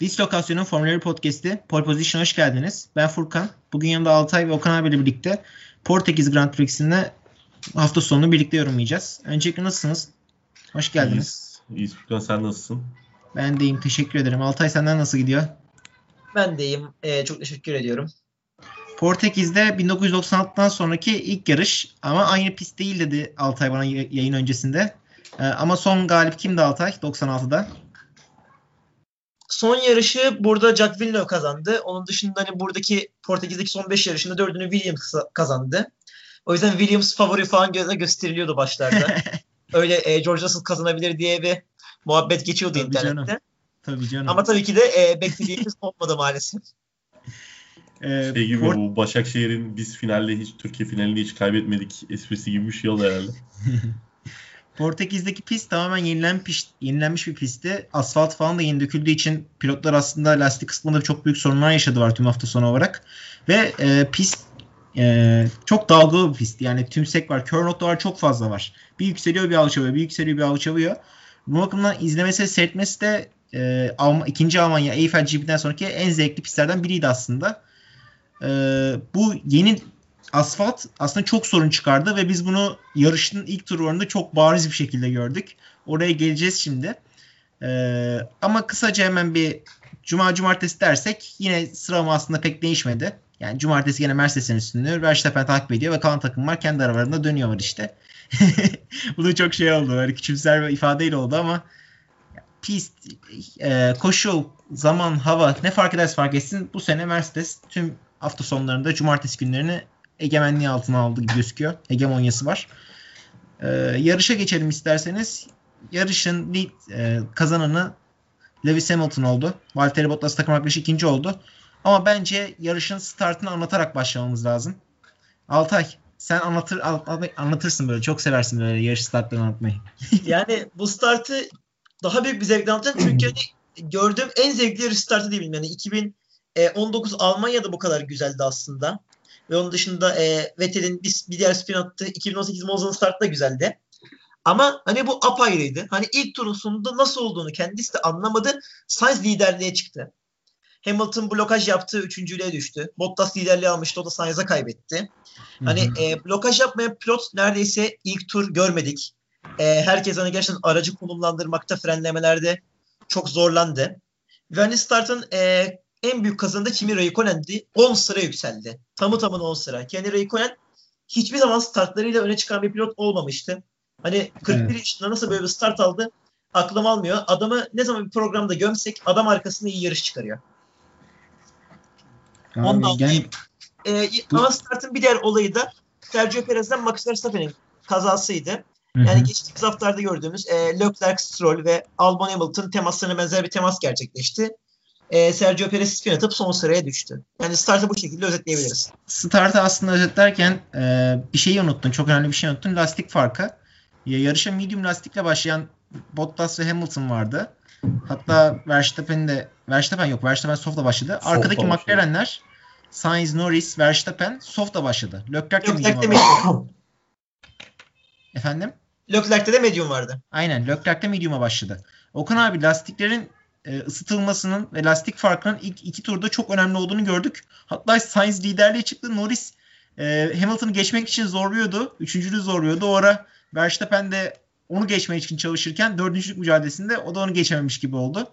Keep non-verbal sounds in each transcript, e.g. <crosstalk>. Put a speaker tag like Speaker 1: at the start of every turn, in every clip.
Speaker 1: Dislokasyon'un Formula Podcast'i Pole Position hoş geldiniz. Ben Furkan. Bugün yanımda Altay ve Okan abiyle birlikte Portekiz Grand Prix'sinde hafta sonunu birlikte yorumlayacağız. Öncelikle nasılsınız? Hoş geldiniz.
Speaker 2: İyiyiz. İyiyiz Furkan sen nasılsın?
Speaker 1: Ben de iyiyim. Teşekkür ederim. Altay senden nasıl gidiyor?
Speaker 3: Ben de iyiyim. Ee, çok teşekkür ediyorum.
Speaker 1: Portekiz'de 1996'dan sonraki ilk yarış ama aynı pist değil dedi Altay bana yayın öncesinde. Ee, ama son galip kimdi Altay 96'da?
Speaker 3: Son yarışı burada Jack Villeneuve kazandı. Onun dışında hani buradaki Portekiz'deki son 5 yarışında 4'ünü Williams kazandı. O yüzden Williams favori falan göze gösteriliyordu başlarda. <laughs> Öyle e, George Russell kazanabilir diye bir muhabbet geçiyordu
Speaker 1: Tabii
Speaker 3: internette.
Speaker 1: Canım. Tabii canım.
Speaker 3: Ama tabii ki de e, beklediğimiz <laughs> olmadı maalesef.
Speaker 1: Ee,
Speaker 2: Şey gibi
Speaker 1: Port-
Speaker 2: bu Başakşehir'in biz finalde hiç Türkiye finalinde hiç kaybetmedik esprisi gibi bir şey oldu herhalde. <laughs>
Speaker 1: Portekiz'deki pist tamamen yenilenmiş, yenilenmiş bir pistti. Asfalt falan da yeni döküldüğü için pilotlar aslında lastik kısmında çok büyük sorunlar yaşadılar tüm hafta sonu olarak. Ve e, pist e, çok dalgalı bir pist. Yani tümsek var, kör noktalar çok fazla var. Bir yükseliyor bir alçalıyor, bir yükseliyor bir alçalıyor. Bu bakımdan izlemesi seyretmesi de e, Alm- ikinci Almanya Eiffel GP'den sonraki en zevkli pistlerden biriydi aslında. E, bu yeni asfalt aslında çok sorun çıkardı ve biz bunu yarışın ilk turlarında çok bariz bir şekilde gördük. Oraya geleceğiz şimdi. Ee, ama kısaca hemen bir cuma cumartesi dersek yine sıralama aslında pek değişmedi. Yani cumartesi yine Mercedes'in üstünde Verstappen takip ediyor ve kalan takımlar kendi aralarında dönüyorlar işte. <laughs> Bu da çok şey oldu. Böyle küçümser bir ifadeyle oldu ama pist, e, koşu, zaman, hava ne fark ederse fark etsin bu sene Mercedes tüm hafta sonlarında cumartesi günlerini egemenliği altına aldı gibi gözüküyor. Hegemonyası var. Ee, yarışa geçelim isterseniz. Yarışın e, kazananı Lewis Hamilton oldu. Valtteri Bottas takım arkadaşı ikinci oldu. Ama bence yarışın startını anlatarak başlamamız lazım. Altay sen anlatır anlatırsın böyle. Çok seversin böyle yarış startlarını anlatmayı. <laughs>
Speaker 3: Yani bu startı daha büyük bir zevkle anlatacağım. Çünkü hani gördüğüm en zevkli yarış startı diyebilirim. Yani 2019 Almanya'da bu kadar güzeldi aslında. Ve onun dışında e, Vettel'in bir, bir diğer spin attığı 2018 Monza'nın startı da güzeldi. Ama hani bu apayrıydı. Hani ilk turun sonunda nasıl olduğunu kendisi de anlamadı. Sainz liderliğe çıktı. Hamilton blokaj yaptı, üçüncülüğe düştü. Bottas liderliği almıştı, o da Sainz'a kaybetti. Hani
Speaker 1: Hı hı.
Speaker 3: e, blokaj yapmayan pilot neredeyse ilk tur görmedik. E, herkes hani gerçekten aracı konumlandırmakta, frenlemelerde çok zorlandı. Ve hani startın e, en büyük kazanı da Kimi Raikkonen'di. 10 sıra yükseldi. Tamı tamına 10 sıra. Kimi Raikkonen hiçbir zaman startlarıyla öne çıkan bir pilot olmamıştı. Hani 41
Speaker 1: Evet.
Speaker 3: yaşında nasıl böyle bir start aldı aklım almıyor. Adamı ne zaman bir programda gömsek adam arkasında iyi yarış çıkarıyor.
Speaker 1: Abi,
Speaker 3: ondan-
Speaker 1: yani-
Speaker 3: Ee,
Speaker 1: Bu-
Speaker 3: ama startın bir diğer olayı da Sergio Perez'den Max Verstappen'in kazasıydı. Yani geçtiğimiz haftalarda gördüğümüz e, Leclerc, Stroll ve Albon Hamilton temaslarına benzer bir temas gerçekleşti. E, Sergio Perez spin atıp son sıraya düştü. Yani startı bu şekilde özetleyebiliriz.
Speaker 1: Startı aslında özetlerken e, bir şeyi unuttun. Çok önemli bir şey unuttun. Lastik farkı. Ya, yarışa medium lastikle başlayan Bottas ve Hamilton vardı. Hatta Verstappen de Verstappen yok. Verstappen soft'la başladı.
Speaker 2: Soft'la
Speaker 1: Arkadaki
Speaker 2: başladı.
Speaker 1: McLaren'ler Sainz, Norris, Verstappen soft'la başladı. Leclerc de
Speaker 3: Leclerc'te
Speaker 1: medium'a
Speaker 3: medium.
Speaker 1: Efendim?
Speaker 3: Leclerc'te de medium vardı.
Speaker 1: Aynen. Leclerc de medium'a başladı. Okan abi lastiklerin e, ısıtılmasının ve lastik farkının ilk iki turda çok önemli olduğunu gördük. Hatta Sainz liderliğe çıktı. Norris e, Hamilton'ı geçmek için zorluyordu. Üçüncülüğü zorluyordu. O ara Verstappen de onu geçmek için çalışırken dördüncülük mücadelesinde o da onu geçememiş gibi oldu.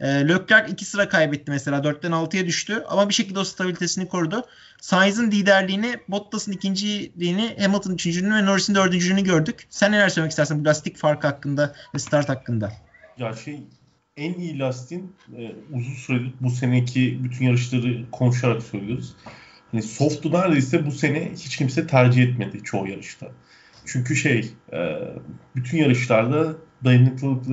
Speaker 1: E, Leclerc iki sıra kaybetti mesela. Dörtten altıya düştü. Ama bir şekilde o stabilitesini korudu. Sainz'ın liderliğini, Bottas'ın ikinciliğini, Hamilton'ın üçüncülüğünü ve Norris'in dördüncülüğünü gördük. Sen neler söylemek istersin bu lastik farkı hakkında ve start hakkında?
Speaker 2: Ya şey en iyi lastiğin e, uzun süredir bu seneki bütün yarışları konuşarak söylüyoruz. Hani soft'u neredeyse bu sene hiç kimse tercih etmedi çoğu yarışta. Çünkü şey e, bütün yarışlarda dayanıklılık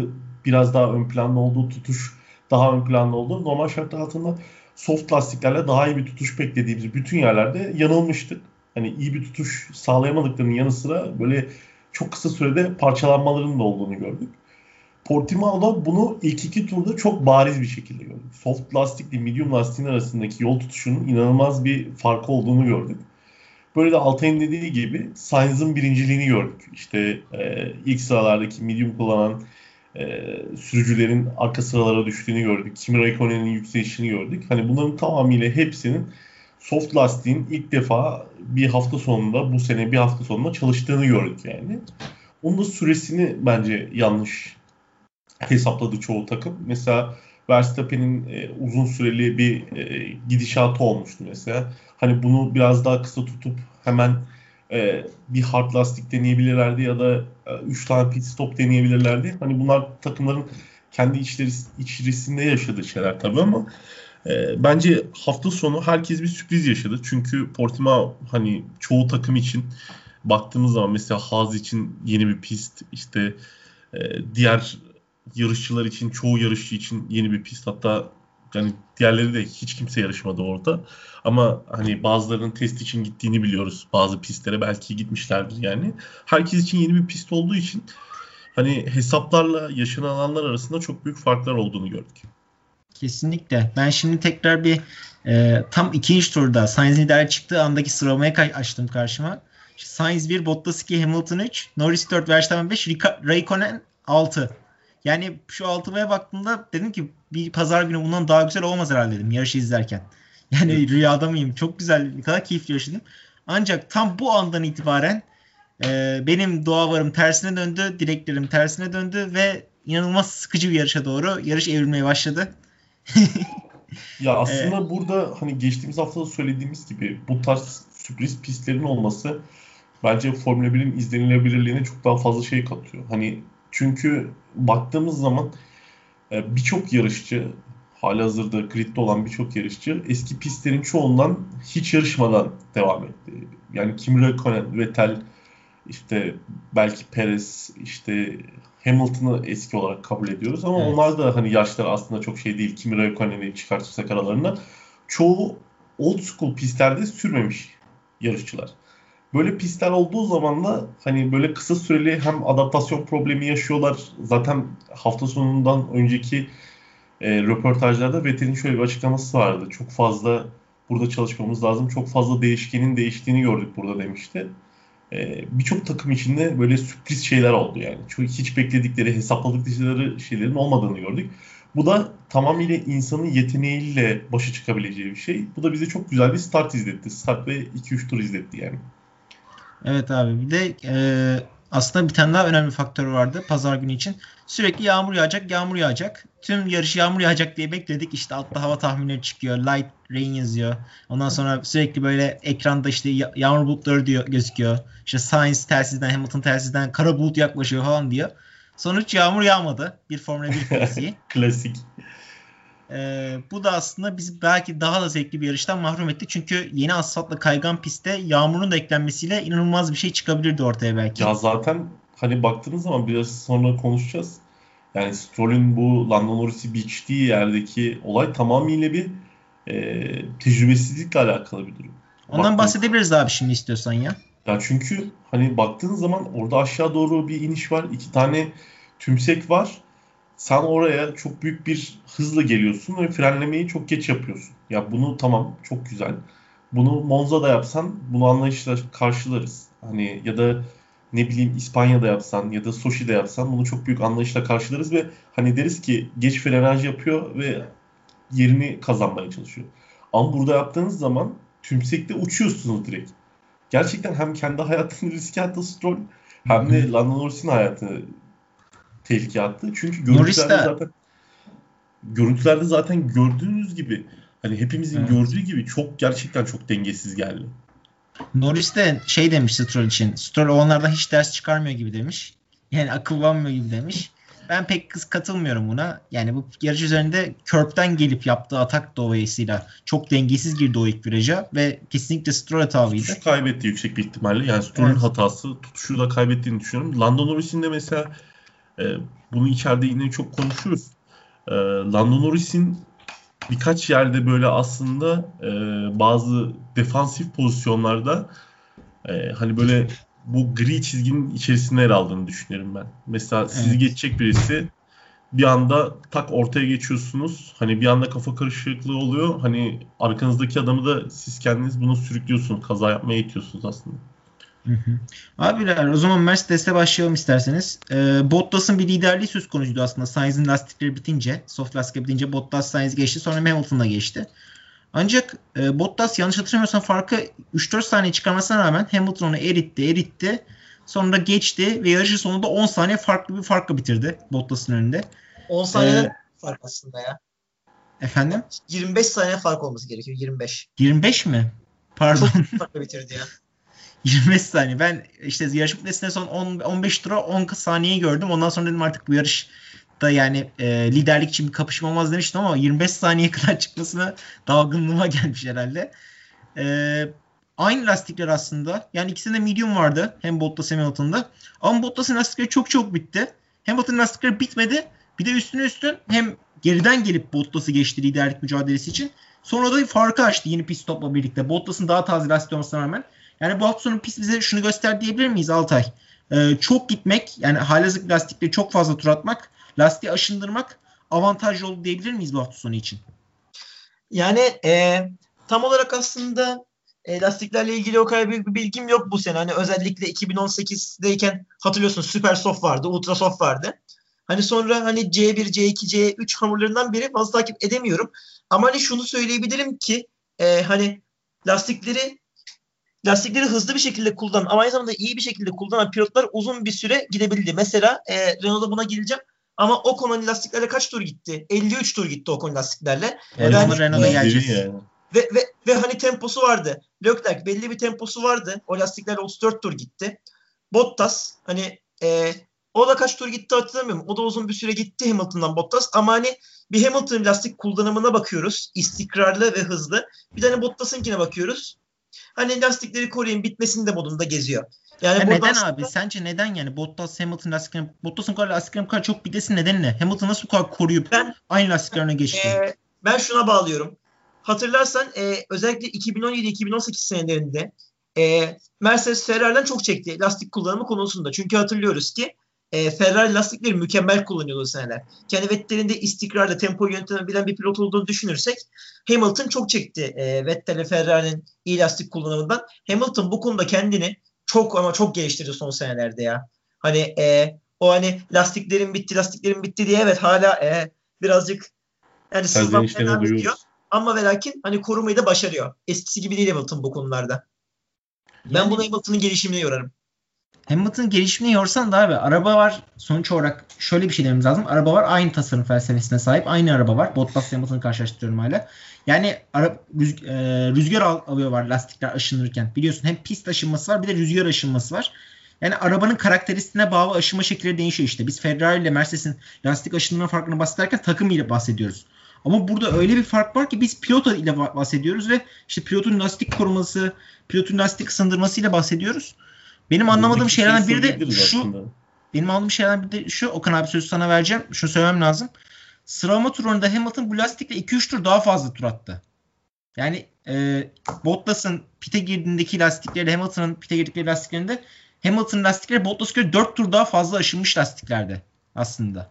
Speaker 2: biraz daha ön planda olduğu tutuş daha ön planda oldu. Normal şartlar altında soft lastiklerle daha iyi bir tutuş beklediğimiz bütün yerlerde yanılmıştık. Hani iyi bir tutuş sağlayamadıklarının yanı sıra böyle çok kısa sürede parçalanmaların da olduğunu gördük. Portimao'da bunu ilk iki turda çok bariz bir şekilde gördük. Soft lastikle medium lastiğin arasındaki yol tutuşunun inanılmaz bir farkı olduğunu gördük. Böyle de Altay'ın dediği gibi Sainz'ın birinciliğini gördük. İşte e, ilk sıralardaki medium kullanan e, sürücülerin arka sıralara düştüğünü gördük. Kimi Raikkonen'in yükselişini gördük. Hani bunların tamamıyla hepsinin soft lastiğin ilk defa bir hafta sonunda bu sene bir hafta sonunda çalıştığını gördük yani. Onun da süresini bence yanlış hesapladı çoğu takım. Mesela Verstappen'in e, uzun süreli bir e, gidişatı olmuştu mesela. Hani bunu biraz daha kısa tutup hemen e, bir hard lastik deneyebilirlerdi ya da 3 e, tane pit stop deneyebilirlerdi. Hani bunlar takımların kendi içleri, içerisinde yaşadığı şeyler tabii ama e, bence hafta sonu herkes bir sürpriz yaşadı. Çünkü Portimao hani çoğu takım için baktığımız zaman mesela Haas için yeni bir pist işte e, diğer yarışçılar için çoğu yarışçı için yeni bir pist hatta yani diğerleri de hiç kimse yarışmadı orada. Ama hani bazılarının test için gittiğini biliyoruz. Bazı pistlere belki gitmişlerdir yani. Herkes için yeni bir pist olduğu için hani hesaplarla yaşananlar arasında çok büyük farklar olduğunu gördük.
Speaker 1: Kesinlikle. Ben şimdi tekrar bir e, tam ikinci turda Sainz lider çıktığı andaki sıralamaya açtım karşıma. Sainz 1, Bottas 2, Hamilton 3, Norris 4, Verstappen 5, Raikkonen 6. Yani şu altımaya baktığımda dedim ki bir pazar günü bundan daha güzel olmaz herhalde dedim yarışı izlerken. <laughs> Yani evet. rüyada mıyım? Çok güzel, bir kadar keyifli yaşadım. Ancak tam bu andan itibaren e, benim duavarım tersine döndü, dileklerim tersine döndü ve inanılmaz sıkıcı bir yarışa doğru yarış evrilmeye başladı. <laughs>
Speaker 2: ya aslında ee, burada hani geçtiğimiz hafta da söylediğimiz gibi bu tarz sürpriz pistlerin olması bence Formula 1'in izlenilebilirliğine çok daha fazla şey katıyor. Hani çünkü baktığımız zaman e, birçok yarışçı halihazırda gridde olan birçok yarışçı eski pistlerin çoğundan hiç yarışmadan devam etti. Yani Kimi Räikkönen, Vettel, işte belki Perez, işte Hamilton'ı eski olarak kabul ediyoruz ama evet. onlar da hani yaşları aslında çok şey değil. Kimi Räikkönen'i çıkartırsak aralarında çoğu old school pistlerde sürmemiş yarışçılar. Böyle pistler olduğu zaman da hani böyle kısa süreli hem adaptasyon problemi yaşıyorlar. Zaten hafta sonundan önceki e, röportajlarda Vettel'in şöyle bir açıklaması vardı. Çok fazla burada çalışmamız lazım. Çok fazla değişkenin değiştiğini gördük burada demişti. E, Birçok takım içinde böyle sürpriz şeyler oldu yani. Çünkü hiç bekledikleri, hesapladıkları şeylerin olmadığını gördük. Bu da tamamıyla insanın yeteneğiyle başa çıkabileceği bir şey. Bu da bize çok güzel bir start izletti. Start ve 2-3 tur izletti yani.
Speaker 1: Evet abi. Bir de e, aslında bir tane daha önemli faktör vardı pazar günü için. Sürekli yağmur yağacak, yağmur yağacak. Tüm yarış yağmur yağacak diye bekledik. İşte altta hava tahminleri çıkıyor. Light rain yazıyor. Ondan sonra sürekli böyle ekranda işte yağmur bulutları diyor gözüküyor. İşte Science telsizden, Hamilton telsizden kara bulut yaklaşıyor falan diyor. Sonuç yağmur yağmadı. Bir Formula 1 klasiği. <laughs>
Speaker 2: Klasik.
Speaker 1: Ee, bu da aslında bizi belki daha da zevkli bir yarıştan mahrum etti. Çünkü yeni asfaltla kaygan pistte yağmurun da eklenmesiyle inanılmaz bir şey çıkabilirdi ortaya belki.
Speaker 2: Ya zaten hani baktığınız zaman biraz sonra konuşacağız. Yani Stroll'ün bu Lando Norris'i biçtiği yerdeki olay tamamıyla bir e, tecrübesizlikle alakalı bir durum.
Speaker 1: Ondan Baktığınız... bahsedebiliriz abi şimdi istiyorsan ya.
Speaker 2: Ya çünkü hani baktığın zaman orada aşağı doğru bir iniş var. iki tane tümsek var sen oraya çok büyük bir hızla geliyorsun ve frenlemeyi çok geç yapıyorsun. Ya bunu tamam çok güzel. Bunu Monza'da yapsan bunu anlayışla karşılarız. Hani ya da ne bileyim İspanya'da yapsan ya da Sochi'de yapsan bunu çok büyük anlayışla karşılarız ve hani deriz ki geç frenaj yapıyor ve yerini kazanmaya çalışıyor. Ama burada yaptığınız zaman tümsekte uçuyorsunuz direkt. Gerçekten hem kendi hayatını riske attı Stroll hem de Lando Norris'in hayatını tehlike attı. Çünkü görüntülerde zaten görüntülerde zaten gördüğünüz gibi hani hepimizin evet. gördüğü gibi çok gerçekten çok dengesiz geldi.
Speaker 1: Norris de şey demiş Stroll için. Stroll onlardan hiç ders çıkarmıyor gibi demiş. Yani akıllanmıyor gibi demiş. Ben pek kız katılmıyorum buna. Yani bu yarış üzerinde Körp'ten gelip yaptığı atak dolayısıyla çok dengesiz girdi o ilk viraja ve kesinlikle Stroll hatalıydı.
Speaker 2: Tutuşu kaybetti yüksek bir ihtimalle. Yani Stroll'ün evet. hatası tutuşu da kaybettiğini düşünüyorum. Lando Norris'in de mesela e, bunu içeride yine çok konuşuruz. E, Lando Norris'in birkaç yerde böyle aslında e, bazı defansif pozisyonlarda e, hani böyle bu gri çizginin içerisinde yer aldığını düşünüyorum ben. Mesela evet. sizi geçecek birisi bir anda tak ortaya geçiyorsunuz. Hani bir anda kafa karışıklığı oluyor. Hani arkanızdaki adamı da siz kendiniz bunu sürüklüyorsunuz. Kaza yapmaya itiyorsunuz aslında.
Speaker 1: Hı hı. Abiler o zaman Mercedes'te başlayalım isterseniz. Ee, Bottas'ın bir liderliği söz konusuydu aslında. Sainz'in lastikleri bitince, soft lastikleri bitince Bottas Sainz geçti. Sonra Hamilton'la geçti. Ancak e, Bottas yanlış hatırlamıyorsam farkı 3-4 saniye çıkarmasına rağmen Hamilton onu eritti, eritti. Sonra geçti ve yarışın sonunda 10 saniye farklı bir farkla bitirdi Bottas'ın önünde.
Speaker 3: 10 saniyeden ee, fark aslında ya.
Speaker 1: Efendim?
Speaker 3: 25 saniye fark olması gerekiyor. 25.
Speaker 1: 25 mi? Pardon.
Speaker 3: Çok farklı bitirdi ya. <laughs>
Speaker 1: 25 saniye. Ben işte yarış bitmesine son 10, 15 tura 10 saniyeyi gördüm. Ondan sonra dedim artık bu yarış da yani e, liderlik için bir kapışma olmaz demiştim ama 25 saniye <laughs> kadar çıkmasına dalgınlığıma gelmiş herhalde. E, aynı lastikler aslında. Yani ikisinde medium vardı. Hem Bottas hem Hamilton'da. Ama Bottas'ın lastikleri çok çok bitti. Hamilton'ın lastikleri bitmedi. Bir de üstüne üstün hem geriden gelip Bottas'ı geçti liderlik mücadelesi için. Sonra da farkı açtı yeni pit stopla birlikte. Bottas'ın daha taze lastik olmasına rağmen. Yani bu hafta sonu pist bize şunu göster diyebilir miyiz Altay? Ee, çok gitmek yani halihazırda lastikle çok fazla tur atmak, lastiği aşındırmak avantajlı oldu diyebilir miyiz bu hafta sonu için?
Speaker 3: Yani e, tam olarak aslında e, lastiklerle ilgili o kadar büyük bir bilgim yok bu sene. Hani özellikle 2018'deyken hatırlıyorsun Super Soft vardı, Ultra Soft vardı. Hani sonra hani C1, C2, C3 hamurlarından biri fazla takip edemiyorum. Ama hani şunu söyleyebilirim ki e, hani lastikleri lastikleri hızlı bir şekilde kullanan ama aynı zamanda iyi bir şekilde kullanan pilotlar uzun bir süre gidebildi. Mesela e, Renault'da buna geleceğim. Ama Ocon'un lastiklerle kaç tur gitti? 53 tur gitti Ocon lastiklerle.
Speaker 1: Evet, yani, Renault'a geleceğiz.
Speaker 3: Yani. Ve, ve, ve hani temposu vardı. Leclerc belli bir temposu vardı. O lastiklerle 34 tur gitti. Bottas hani e, o da kaç tur gitti hatırlamıyorum. O da uzun bir süre gitti Hamilton'dan Bottas. Ama hani bir Hamilton lastik kullanımına bakıyoruz. İstikrarlı ve hızlı. Bir tane Bottas'ınkine bakıyoruz. Hani lastikleri koruyun bitmesini de modunda geziyor.
Speaker 1: Yani ya neden aslında... abi? Sence neden yani Bottas Hamilton lastiklerini Bottas'ın kadar lastiklerini kadar çok bitmesi nedeni ne? Hamilton nasıl bu kadar koruyup ben, aynı lastiklerine geçti? E,
Speaker 3: ben şuna bağlıyorum. Hatırlarsan e, özellikle 2017-2018 senelerinde e, Mercedes Ferrari'den çok çekti lastik kullanımı konusunda. Çünkü hatırlıyoruz ki e, Ferrari lastikleri mükemmel kullanıyordu o seneler. Kendi Vettel'in de istikrarla tempo yönetebilen bir pilot olduğunu düşünürsek Hamilton çok çekti e, Vettel'e Ferrari'nin iyi lastik kullanımından. Hamilton bu konuda kendini çok ama çok geliştirdi son senelerde ya. Hani e, o hani lastiklerin bitti lastiklerin bitti diye evet hala e, birazcık yani sızlanmaya devam ediyor. Ama ve lakin hani korumayı da başarıyor. Eskisi gibi değil Hamilton bu konularda. Ben yani, bunu Hamilton'ın gelişimine yorarım.
Speaker 1: Hamilton'ın gelişimini yorsan da abi araba var sonuç olarak şöyle bir şey dememiz lazım. Araba var aynı tasarım felsefesine sahip. Aynı araba var. Bottas Hamilton'ı karşılaştırıyorum hala. Yani ara, rüz, e, rüzgar alıyor var lastikler aşınırken. Biliyorsun hem pist aşınması var bir de rüzgar aşınması var. Yani arabanın karakteristiğine bağlı aşınma şekilleri değişiyor işte. Biz Ferrari ile Mercedes'in lastik aşınma farkını bahsederken takım ile bahsediyoruz. Ama burada öyle bir fark var ki biz pilot ile bahsediyoruz ve işte pilotun lastik koruması, pilotun lastik ısındırması ile bahsediyoruz. Benim anlamadığım şeylerden biri de şu. Aslında. Benim anladığım şeylerden biri de şu. Okan abi sözü sana vereceğim. Şunu söylemem lazım. Sıralama turunda Hamilton bu lastikle 2-3 tur daha fazla tur attı. Yani e, Bottas'ın pite girdiğindeki lastikleri Hamilton'ın pite girdikleri lastiklerinde Hamilton lastikleri Bottas'a göre 4 tur daha fazla aşınmış lastiklerde aslında.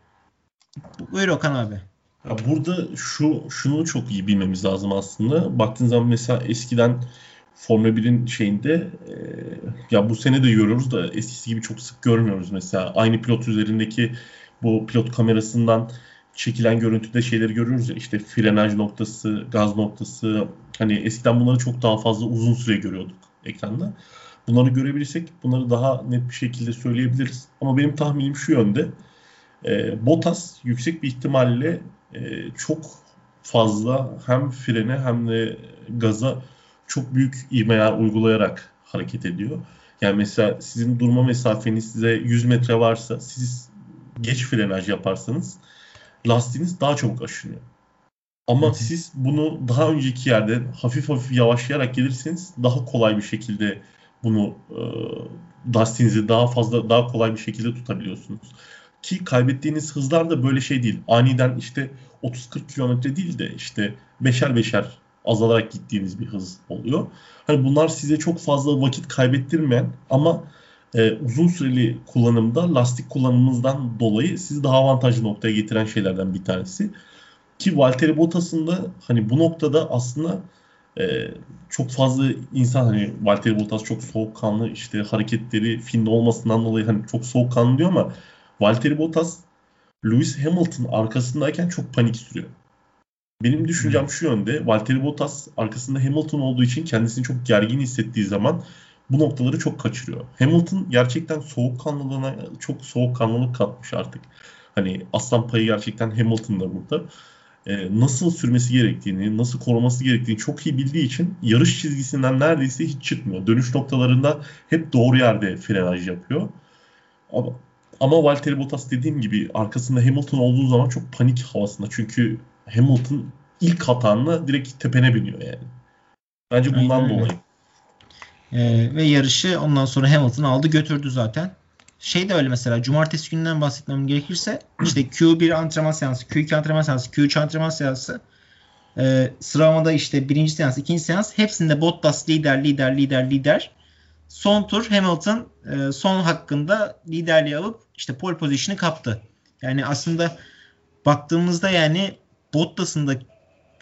Speaker 1: Buyur Okan abi.
Speaker 2: Ya burada şu şunu çok iyi bilmemiz lazım aslında. Baktığın zaman mesela eskiden Formula 1'in şeyinde e, ya bu sene de görüyoruz da eskisi gibi çok sık görmüyoruz mesela. Aynı pilot üzerindeki bu pilot kamerasından çekilen görüntüde şeyleri görüyoruz ya işte frenaj noktası, gaz noktası hani eskiden bunları çok daha fazla uzun süre görüyorduk ekranda. Bunları görebilirsek bunları daha net bir şekilde söyleyebiliriz. Ama benim tahminim şu yönde. E, Bottas yüksek bir ihtimalle e, çok fazla hem frene hem de gaza çok büyük ivmeler uygulayarak hareket ediyor. Yani mesela sizin durma mesafeniz size 100 metre varsa siz geç frenaj yaparsanız lastiğiniz daha çabuk aşınıyor. Ama Hı. siz bunu daha önceki yerde hafif hafif yavaşlayarak gelirseniz daha kolay bir şekilde bunu e, lastiğinizi daha fazla daha kolay bir şekilde tutabiliyorsunuz. Ki kaybettiğiniz hızlar da böyle şey değil. Aniden işte 30-40 kilometre değil de işte beşer beşer azalarak gittiğiniz bir hız oluyor. Hani bunlar size çok fazla vakit kaybettirmeyen ama e, uzun süreli kullanımda lastik kullanımınızdan dolayı sizi daha avantajlı noktaya getiren şeylerden bir tanesi. Ki Valtteri Bottas'ın da hani bu noktada aslında e, çok fazla insan hani Valtteri Bottas çok soğukkanlı işte hareketleri Finn'de olmasından dolayı hani çok soğukkanlı diyor ama Valtteri Bottas Lewis Hamilton arkasındayken çok panik sürüyor. Benim düşüncem şu yönde. Valtteri Bottas arkasında Hamilton olduğu için kendisini çok gergin hissettiği zaman bu noktaları çok kaçırıyor. Hamilton gerçekten soğukkanlılığına çok soğukkanlılık katmış artık. Hani aslan payı gerçekten Hamilton'da burada. Ee, nasıl sürmesi gerektiğini, nasıl koruması gerektiğini çok iyi bildiği için yarış çizgisinden neredeyse hiç çıkmıyor. Dönüş noktalarında hep doğru yerde frenaj yapıyor. Ama, ama Valtteri Bottas dediğim gibi arkasında Hamilton olduğu zaman çok panik havasında. Çünkü Hamilton ilk hatanla direkt tepene biniyor yani. Bence bundan
Speaker 1: Aynen
Speaker 2: dolayı.
Speaker 1: Ee, ve yarışı ondan sonra Hamilton aldı götürdü zaten. Şey de öyle mesela cumartesi gününden bahsetmem gerekirse işte <clears throat> Q1 antrenman seansı, Q2 antrenman seansı, Q3 antrenman seansı e, sıralamada işte birinci seans, ikinci seans hepsinde Bottas lider, lider, lider, lider. Son tur Hamilton e, son hakkında liderliği alıp işte pole position'ı kaptı. Yani aslında baktığımızda yani Bottas'ın da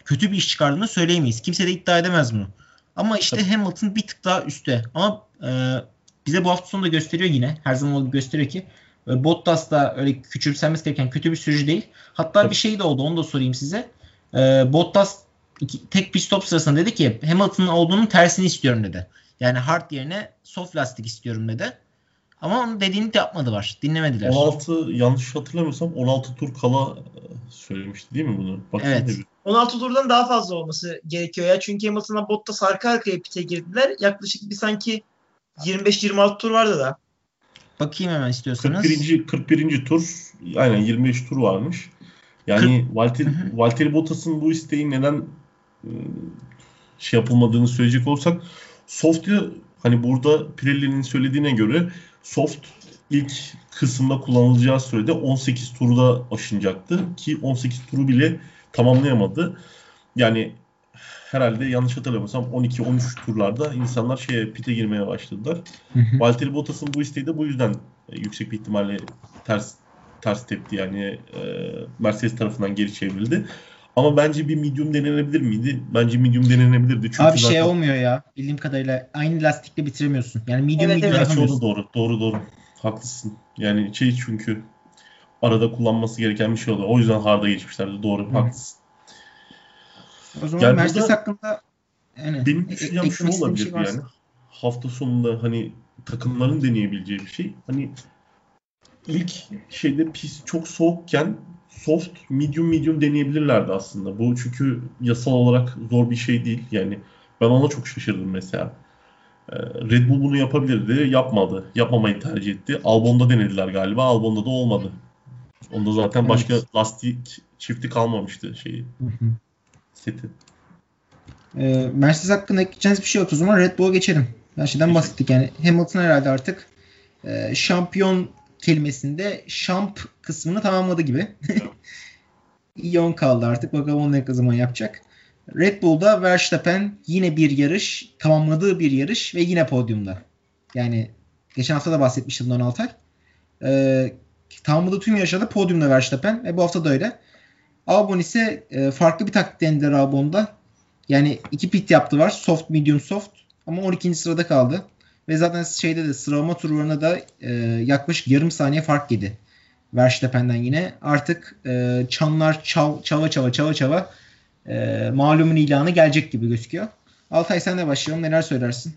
Speaker 1: kötü bir iş çıkardığını söyleyemeyiz. Kimse de iddia edemez bunu. Ama işte
Speaker 2: Tabii.
Speaker 1: Hamilton bir tık daha üstte. Ama e, bize bu hafta sonu da gösteriyor yine. Her zaman olduğu gösteriyor ki e, Bottas da öyle küçümsenmesi gereken kötü bir sürücü değil. Hatta
Speaker 2: Tabii.
Speaker 1: bir şey de oldu onu da sorayım size. E, Bottas iki, tek pit stop sırasında dedi ki Hamilton'ın olduğunun tersini istiyorum dedi. Yani hard yerine soft lastik istiyorum dedi. Ama onun dediğini de yapmadı var. Dinlemediler.
Speaker 2: 16 yanlış hatırlamıyorsam 16 tur kala e, söylemişti değil mi bunu? Bakayım
Speaker 1: Evet.
Speaker 2: bir.
Speaker 3: 16 turdan daha fazla olması gerekiyor ya. Çünkü Hamilton'la Bottas arka arkaya pite girdiler. Yaklaşık bir sanki 25-26 tur vardı da.
Speaker 1: Bakayım hemen istiyorsanız.
Speaker 2: 41. 41. tur aynen 25 tur varmış. Yani Valtteri,
Speaker 1: Hı hı.
Speaker 2: Valtteri Bottas'ın bu isteği neden e, şey yapılmadığını söyleyecek olsak soft'u hani burada Pirelli'nin söylediğine göre soft ilk kısımda kullanılacağı sürede 18 turda aşınacaktı ki 18 turu bile tamamlayamadı. Yani herhalde yanlış hatırlamıyorsam 12-13 turlarda insanlar şeye pite girmeye başladılar. Valtteri Bottas'ın bu isteği de bu yüzden e, yüksek bir ihtimalle ters ters tepti yani e, Mercedes tarafından geri çevrildi. Ama bence bir medium denenebilir miydi? Bence medium denenebilirdi. Çünkü
Speaker 1: Abi şey
Speaker 2: zaten-
Speaker 1: olmuyor ya. Bildiğim kadarıyla aynı lastikle bitiremiyorsun. Yani medium
Speaker 3: Evet,
Speaker 1: medium
Speaker 3: evet.
Speaker 2: O da
Speaker 1: yapamıyorsun.
Speaker 2: doğru. Doğru doğru. Haklısın. Yani şey çünkü arada kullanması gereken bir şey oluyor. O yüzden hard'a geçmişlerdi. Doğru.
Speaker 1: Hı.
Speaker 2: Haklısın.
Speaker 1: O zaman
Speaker 2: Yani
Speaker 1: Mercedes hakkında yani
Speaker 2: Benim
Speaker 1: e-
Speaker 2: düşüncem
Speaker 1: eklemek
Speaker 2: şu olabilir
Speaker 1: şey varsa.
Speaker 2: yani. Hafta sonunda hani takımların deneyebileceği bir şey. Hani ilk şeyde pist çok soğukken soft, medium, medium deneyebilirlerdi aslında. Bu çünkü yasal olarak zor bir şey değil. Yani ben ona çok şaşırdım mesela. Ee, Red Bull bunu yapabilirdi, yapmadı. Yapmamayı tercih etti. Albon'da denediler galiba. Albon'da da olmadı. Onda zaten başka
Speaker 1: Evet.
Speaker 2: lastik çifti kalmamıştı şeyi,
Speaker 1: Hı hı.
Speaker 2: seti.
Speaker 1: Ee, Mercedes hakkında ekleyeceğiniz bir şey yok. O zaman Red Bull'a geçelim. Her şeyden bahsettik yani. Hamilton herhalde artık e, şampiyon kelimesinde şamp kısmını tamamladı gibi. <laughs> 10 kaldı artık. Bakalım ne zaman yapacak. Red Bull'da Verstappen yine bir yarış, tamamladığı bir yarış ve yine podyumda. Yani geçen hafta da bahsetmiştim Don Altay. Ee, tamamladığı tüm yarışlarda podyumda Verstappen ve bu hafta da öyle. Albon ise e, farklı bir taktik denediler Albon'da. Yani iki pit yaptılar. Soft, medium, soft. Ama 12. sırada kaldı. Ve zaten şeyde de sıralama turlarına da e, yaklaşık yarım saniye fark yedi. Verstappen'den yine. Artık e, çanlar çav, çava çava çava çava e, malumun ilanı gelecek gibi gözüküyor. Altay sen de başlayalım. Neler söylersin?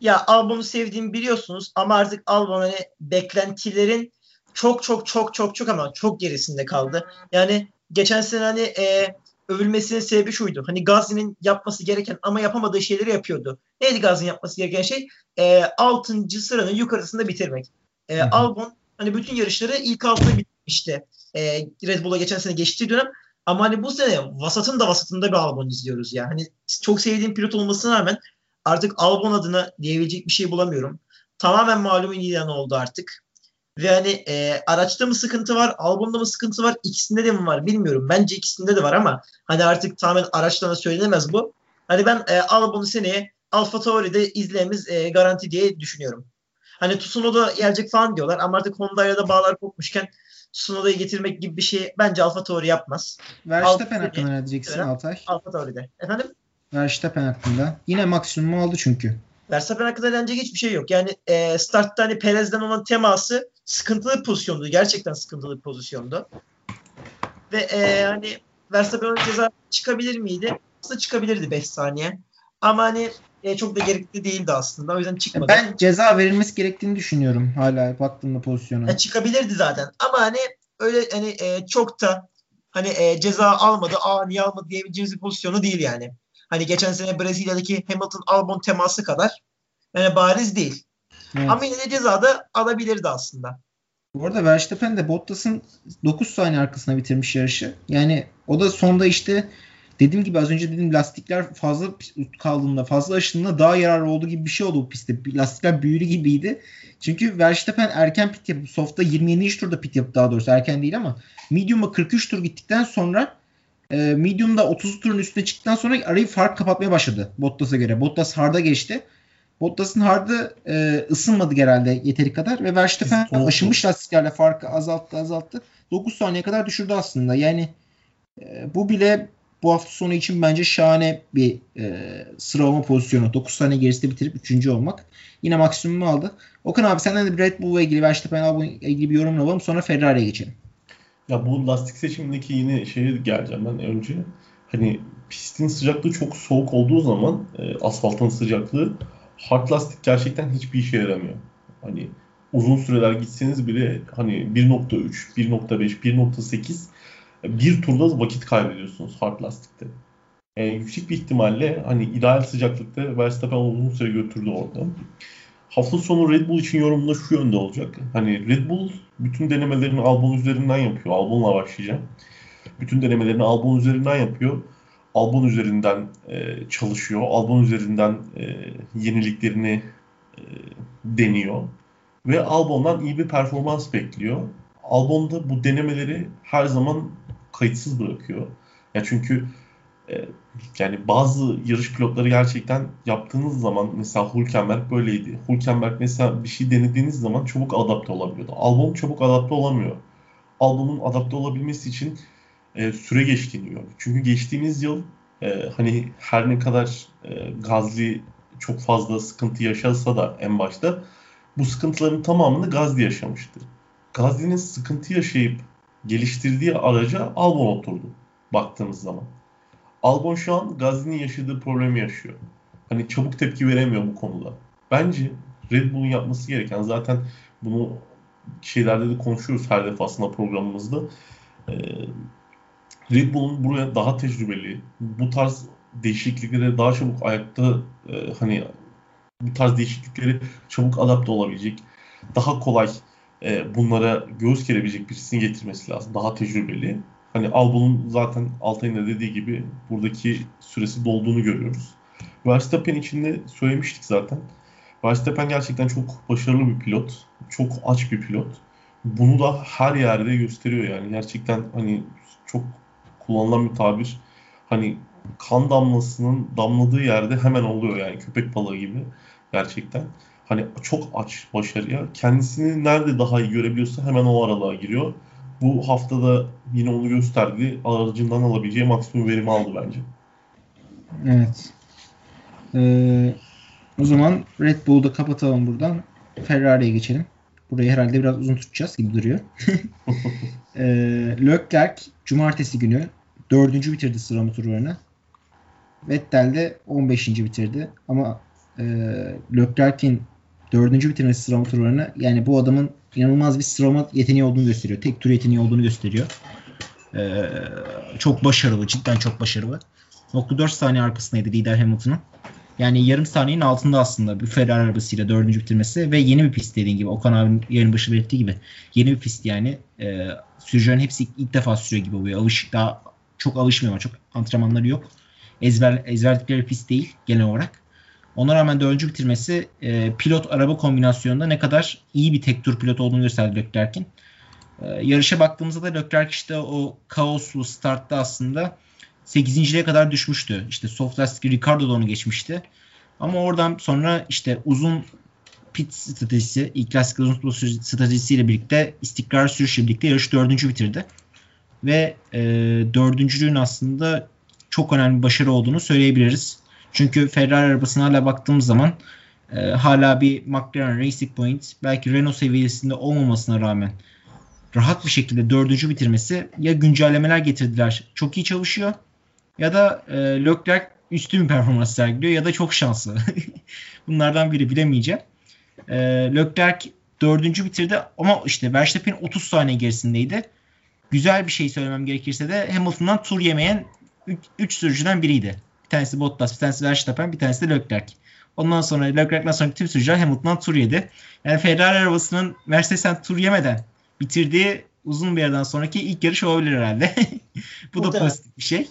Speaker 3: Ya Albon'u sevdiğimi biliyorsunuz ama artık Albon hani beklentilerin çok çok çok çok çok ama çok gerisinde kaldı. Yani geçen sene hani e, övülmesinin sebebi şuydu. Hani Gazli'nin yapması gereken ama yapamadığı şeyleri yapıyordu. Neydi Gazli'nin yapması gereken şey? E, 6. sıranın yukarısında bitirmek. E. Albon hani bütün yarışları ilk altıda bitmişti. E, Red Bull'a geçen sene geçtiği dönem. Ama hani bu sene vasatın da vasatında bir Albon izliyoruz ya. Hani çok sevdiğim pilot olmasına rağmen artık Albon adına diyebilecek bir şey bulamıyorum. Tamamen malumun ilanı oldu artık. Ve hani e, araçta mı sıkıntı var, Albon'da mı sıkıntı var, ikisinde de mi var bilmiyorum. Bence ikisinde de var ama hani artık tamamen araçtan söylenemez bu. Hani ben e, Albon'u seneye Alfa Tauri'de izleyemiz e, garanti diye düşünüyorum. Hani Tsunoda gelecek falan diyorlar ama artık Honda'ya da bağlar kopmuşken Tsunoda'yı getirmek gibi bir şey bence Alfa Tauri yapmaz.
Speaker 1: Verstappen hakkında ne diyeceksin. Altay?
Speaker 3: Alfa Tauri'de. Efendim?
Speaker 1: Verstappen hakkında. Yine maksimumu aldı çünkü.
Speaker 3: Verstappen hakkında denecek hiçbir şey yok. Yani e, startta hani Perez'den olan teması sıkıntılı bir pozisyondu. Gerçekten sıkıntılı bir pozisyondu. Ve e, hani Verstappen ceza çıkabilir miydi? Aslında çıkabilirdi 5 saniye. Ama hani e, çok da gerekli değildi aslında. O yüzden çıkmadı.
Speaker 1: Ben ceza verilmesi gerektiğini düşünüyorum hala baktığımda pozisyona.
Speaker 3: Ya çıkabilirdi zaten. Ama hani öyle hani e, çok da hani e, ceza almadı, aa niye almadı diyebileceğimiz bir pozisyonu değil yani. Hani geçen sene Brezilya'daki Hamilton Albon teması kadar yani bariz değil. Evet. Ama yine ceza da alabilirdi aslında.
Speaker 1: Bu arada Verstappen de Bottas'ın 9 saniye arkasına bitirmiş yarışı. Yani o da sonda işte dediğim gibi az önce dedim lastikler fazla kaldığında fazla aşındığında daha yararlı olduğu gibi bir şey oldu bu pistte. Lastikler büyülü gibiydi. Çünkü Verstappen erken pit yapıp softta 27. turda pit yapıp daha doğrusu erken değil ama medium'a 43 tur gittikten sonra e, medium'da 30 turun üstüne çıktıktan sonra arayı fark kapatmaya başladı Bottas'a göre. Bottas hard'a geçti. Bottas'ın hard'ı e, ısınmadı herhalde yeteri kadar ve Verstappen aşınmış lastiklerle farkı azalttı azalttı. 9 saniye kadar düşürdü aslında. Yani e, bu bile bu hafta sonu için bence şahane bir e, sıralama pozisyonu. 9 saniye gerisinde bitirip 3. olmak. Yine maksimumu aldı. Okan abi senden de Red Bull'la ilgili Verstappen ile ilgili bir yorum alalım. Sonra Ferrari'ye geçelim.
Speaker 2: Ya bu lastik seçimindeki yine şeye geleceğim ben önce. Hani pistin sıcaklığı çok soğuk olduğu zaman e, asfaltın sıcaklığı hard lastik gerçekten hiçbir işe yaramıyor. Hani uzun süreler gitseniz bile hani 1.3, 1.5, 1.8 bir turda vakit kaybediyorsunuz hard lastikte. Yani yüksek bir ihtimalle hani ideal sıcaklıkta Verstappen uzun süre götürdü orada. Hafta sonu Red Bull için yorumda şu yönde olacak. Hani Red Bull bütün denemelerini Albon üzerinden yapıyor. Albon'la başlayacağım. Bütün denemelerini Albon üzerinden yapıyor. Albon üzerinden e, çalışıyor. Albon üzerinden e, yeniliklerini e, deniyor. Ve Albon'dan iyi bir performans bekliyor. Albon da bu denemeleri her zaman kayıtsız bırakıyor. Ya çünkü e, yani bazı yarış pilotları gerçekten yaptığınız zaman mesela Hülkenberg böyleydi. Hülkenberg mesela bir şey denediğiniz zaman çabuk adapte olabiliyordu. Albon çabuk adapte olamıyor. Albon'un adapte olabilmesi için e, süre geçtiğini Çünkü geçtiğimiz yıl e, hani her ne kadar e, Gazli çok fazla sıkıntı yaşasa da en başta bu sıkıntıların tamamını Gazli yaşamıştı. Gazli'nin sıkıntı yaşayıp geliştirdiği araca Albon oturdu baktığımız zaman. Albon şu an Gazli'nin yaşadığı problemi yaşıyor. Hani çabuk tepki veremiyor bu konuda. Bence Red Bull'un yapması gereken zaten bunu şeylerde de konuşuyoruz her defasında programımızda. Ee, Red Bull'un buraya daha tecrübeli, bu tarz değişikliklere daha çabuk ayakta e, hani bu tarz değişiklikleri çabuk adapte olabilecek, daha kolay e, bunlara göğüs gerebilecek birisini getirmesi lazım. Daha tecrübeli. Hani Albon'un zaten Altay'ın da dediği gibi buradaki süresi dolduğunu görüyoruz. Verstappen için de söylemiştik zaten. Verstappen gerçekten çok başarılı bir pilot. Çok aç bir pilot. Bunu da her yerde gösteriyor yani. Gerçekten hani çok kullanılan bir tabir. Hani kan damlasının damladığı yerde hemen oluyor yani köpek balığı gibi gerçekten hani çok aç başarıya. Kendisini nerede daha iyi görebiliyorsa hemen o aralığa giriyor. Bu haftada yine onu gösterdi. Aracından alabileceği maksimum verimi aldı bence.
Speaker 1: Evet. Ee, o zaman Red Bull'da kapatalım buradan. Ferrari'ye geçelim. Burayı herhalde biraz uzun tutacağız gibi duruyor. <laughs> ee, Leclerc cumartesi günü dördüncü bitirdi sıralama turlarını. Vettel de 15. bitirdi. Ama e, Leclerc'in dördüncü bitirmesi sıralama turlarını yani bu adamın inanılmaz bir sıralama yeteneği olduğunu gösteriyor. Tek tur yeteneği olduğunu gösteriyor. Ee, çok başarılı. Cidden çok başarılı. 4 saniye arkasındaydı lider Hamilton'ın. Yani yarım saniyenin altında aslında bir Ferrari arabasıyla dördüncü bitirmesi ve yeni bir pist dediğin gibi. Okan abinin yarın başı belirttiği gibi. Yeni bir pist yani. E, sürücülerin hepsi ilk, ilk defa sürüyor gibi oluyor. Alış, daha çok alışmıyor ama çok antrenmanları yok. Ezber, ezberledikleri pist değil genel olarak. Ona rağmen dördüncü bitirmesi e, pilot araba kombinasyonunda ne kadar iyi bir tek tur pilot olduğunu gösterdi Leclerc'in. E, yarışa baktığımızda da Leclerc işte o kaoslu startta aslında 8.liğe kadar düşmüştü. İşte soft lastik Ricardo da onu geçmişti. Ama oradan sonra işte uzun pit stratejisi, ilk lastik uzun stratejisiyle birlikte istikrar sürüşle birlikte yarış dördüncü bitirdi. Ve e, dördüncülüğün aslında çok önemli bir başarı olduğunu söyleyebiliriz. Çünkü Ferrari arabasına hala baktığımız zaman e, hala bir McLaren Racing Point belki Renault seviyesinde olmamasına rağmen rahat bir şekilde dördüncü bitirmesi ya güncellemeler getirdiler çok iyi çalışıyor ya da e, Leclerc üstün bir performans sergiliyor ya da çok şanslı. <laughs> Bunlardan biri bilemeyeceğim. E, Leclerc dördüncü bitirdi ama işte Verstappen 30 saniye gerisindeydi. Güzel bir şey söylemem gerekirse de Hamilton'dan tur yemeyen 3 sürücüden biriydi. Bir tanesi Bottas, bir tanesi Verstappen, bir tanesi de Leclerc. Ondan sonra Leclerc'den sonra tüm sürücüler Hamilton'dan tur yedi. Yani Ferrari arabasının Mercedes'ten tur yemeden bitirdiği uzun bir yerden sonraki ilk yarış olabilir herhalde. <laughs> Bu da pozitif bir şey.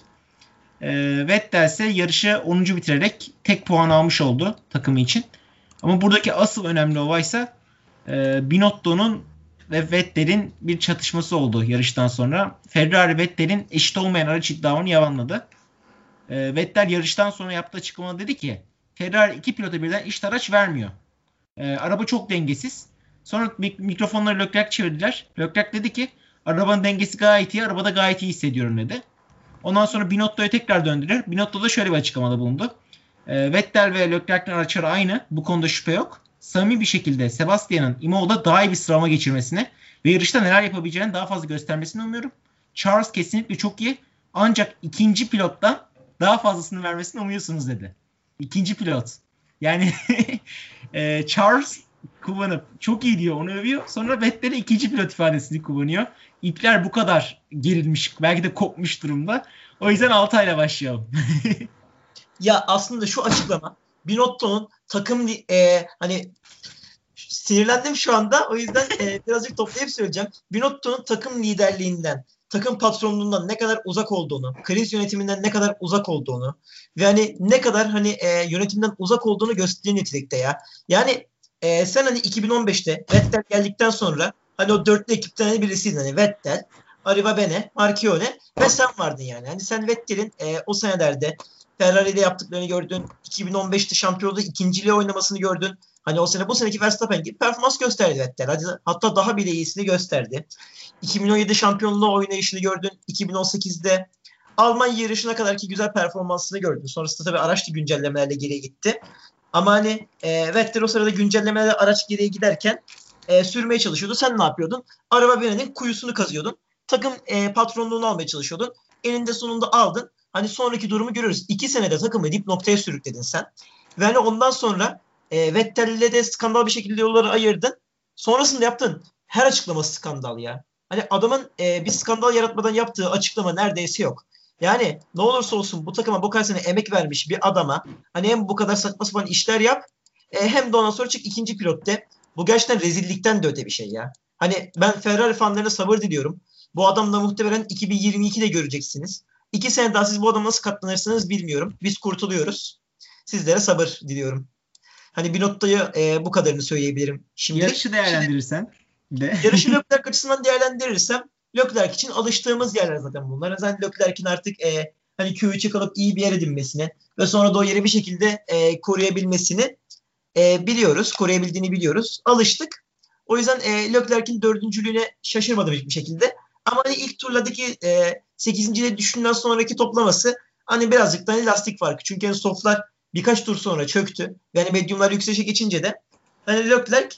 Speaker 1: E, Vettel ise yarışı 10. bitirerek tek puan almış oldu takımı için. Ama buradaki asıl önemli olay ise e, Binotto'nun ve Vettel'in bir çatışması oldu yarıştan sonra. Ferrari Vettel'in eşit olmayan araç iddiamını yalanladı. E, Vettel yarıştan sonra yaptığı açıklamada dedi ki Ferrari iki pilota birden eşit araç vermiyor. E, araba çok dengesiz. Sonra mikrofonları Leclerc çevirdiler. Leclerc dedi ki arabanın dengesi gayet iyi, arabada gayet iyi hissediyorum dedi. Ondan sonra Binotto'ya tekrar döndüler. Binotto da şöyle bir açıklamada bulundu. E, Vettel ve Leclerc'in araçları aynı. Bu konuda şüphe yok. Samimi bir şekilde Sebastian'ın Imola'da daha iyi bir sıralama geçirmesini ve yarışta neler yapabileceğini daha fazla göstermesini umuyorum. Charles kesinlikle çok iyi. Ancak ikinci pilotta daha fazlasını vermesini umuyorsunuz dedi. İkinci pilot. Yani <laughs> e, Charles kullanıp çok iyi diyor onu övüyor. Sonra Vettel'e ikinci pilot ifadesini kullanıyor. İpler bu kadar gerilmiş belki de kopmuş durumda. O yüzden Altay'la başlayalım. <laughs>
Speaker 3: ya aslında şu açıklama Binotto'nun takım e, hani sinirlendim şu anda. O yüzden e, <laughs> birazcık toplayıp söyleyeceğim. Binotto'nun takım liderliğinden, takım patronluğundan ne kadar uzak olduğunu, kriz yönetiminden ne kadar uzak olduğunu ve hani ne kadar hani e, yönetimden uzak olduğunu gösterdiği nitelikte ya. Yani e, sen hani 2015'te Vettel geldikten sonra hani o dörtlü ekipten birisiydin hani Vettel, Arriva Bene, Marchione ve sen vardın yani. Hani sen Vettel'in e, o senelerde Ferrari'de yaptıklarını gördün. 2015'te şampiyonluğu ikinciliği oynamasını gördün. Hani o sene bu seneki Verstappen gibi performans gösterdi Vettel. Hatta daha bile iyisini gösterdi. 2017 şampiyonluğu oynayışını gördün. 2018'de Almanya yarışına kadarki güzel performansını gördün. Sonrasında tabii araç da güncellemelerle geriye gitti. Ama hani e, Vettel o sırada güncellemelerle araç geriye giderken e, sürmeye çalışıyordu. Sen ne yapıyordun? Araba birinin kuyusunu kazıyordun. Takım e, patronluğunu almaya çalışıyordun. Elinde sonunda aldın. Hani sonraki durumu görürüz. İki senede takımı dip noktaya sürükledin sen. Ve hani ondan sonra e, Vettel'le de skandal bir şekilde yolları ayırdın. Sonrasında yaptın. Her açıklaması skandal ya. Hani adamın e, bir skandal yaratmadan yaptığı açıklama neredeyse yok. Yani ne olursa olsun bu takıma bu kadar sene emek vermiş bir adama hani hem bu kadar saçma sapan işler yap e, hem de ondan sonra çık ikinci pilotte. Bu gerçekten rezillikten de öte bir şey ya. Hani ben Ferrari fanlarına sabır diliyorum. Bu adamla muhtemelen 2022'de göreceksiniz. İki sene daha siz bu adamı nasıl katlanırsınız bilmiyorum. Biz kurtuluyoruz. Sizlere sabır diliyorum. Hani bir noktayı e, bu kadarını söyleyebilirim. Şimdi
Speaker 1: yarışı değerlendirirsen
Speaker 3: de. yarışı <laughs> Leclerc açısından değerlendirirsem Leclerc için alıştığımız yerler zaten bunlar. Zaten Leclerc'in artık e, hani Q3'e kalıp iyi bir yer edinmesini ve sonra da o yeri bir şekilde e, koruyabilmesini e, biliyoruz. Koruyabildiğini biliyoruz. Alıştık. O yüzden e, Leclerc'in dördüncülüğüne şaşırmadım hiçbir şekilde. Ama hani ilk turlardaki e, 8. düşünden sonraki toplaması hani birazcık da hani lastik farkı. Çünkü hani softlar birkaç tur sonra çöktü. Yani medyumlar yükselişe geçince de hani Leclerc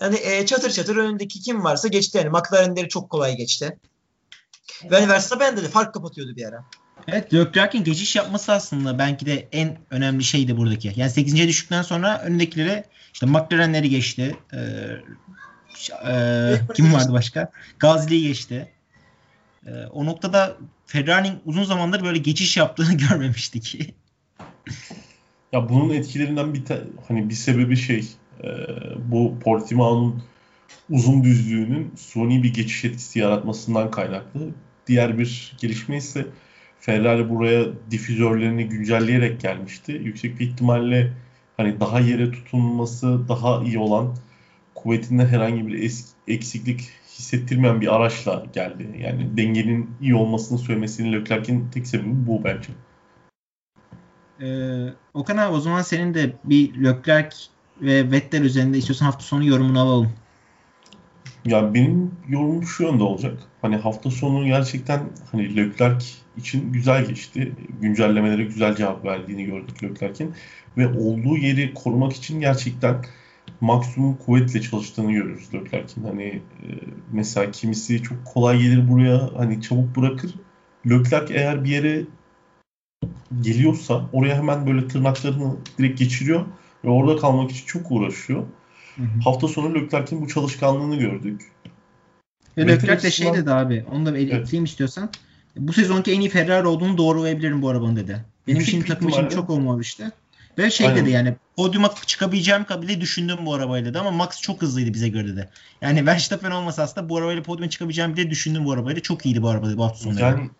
Speaker 3: hani e, çatır çatır önündeki kim varsa geçti. Yani McLaren'leri çok kolay geçti. Ve hani Verstappen'de de fark kapatıyordu bir ara.
Speaker 1: Evet Leclerc'in geçiş yapması aslında belki de en önemli şeydi buradaki. Yani 8. düşükten sonra önündekilere işte McLaren'leri geçti. Ee, e, kim vardı başka? Gazli'yi geçti. E, o noktada Ferrari'nin uzun zamandır böyle geçiş yaptığını <laughs> görmemiştik.
Speaker 2: ya bunun etkilerinden bir hani bir sebebi şey e, bu Portimao'nun uzun düzlüğünün suni bir geçiş etkisi yaratmasından kaynaklı. Diğer bir gelişme ise Ferrari buraya difüzörlerini güncelleyerek gelmişti. Yüksek bir ihtimalle hani daha yere tutunması daha iyi olan kuvvetinde herhangi bir eksiklik hissettirmeyen bir araçla geldi. Yani dengenin iyi olmasını söylemesinin Leclerc'in tek sebebi bu bence.
Speaker 1: Ee, Okan abi o zaman senin de bir Leclerc ve Vettel üzerinde istiyorsan hafta sonu yorumunu alalım.
Speaker 2: Ya benim yorumum şu yönde olacak. Hani hafta sonu gerçekten hani Leclerc için güzel geçti. Güncellemelere güzel cevap verdiğini gördük Leclerc'in. Ve olduğu yeri korumak için gerçekten maksimum kuvvetle çalıştığını görüyoruz Leclerc'in. Hani e, mesela kimisi çok kolay gelir buraya hani çabuk bırakır. Leclerc eğer bir yere geliyorsa oraya hemen böyle tırnaklarını direkt geçiriyor ve orada kalmak için çok uğraşıyor. Hı hı. Hafta sonu Leclerc'in bu çalışkanlığını gördük.
Speaker 1: Ve Leclerc de şey dedi abi. Onu da ekleyeyim evet. istiyorsan. Bu sezonki en iyi Ferrari olduğunu doğrulayabilirim bu arabanın dedi. Benim için takım için çok olmamıştı. Ve şey Aynen. dedi yani podyuma çıkabileceğim bile düşündüm bu arabayla dedi ama Max çok hızlıydı bize göre dedi. Yani <laughs> Verstappen olmasa aslında bu arabayla podyuma çıkabileceğim bile düşündüm bu arabayla. Çok iyiydi bu araba bu hafta sonu.
Speaker 2: Yani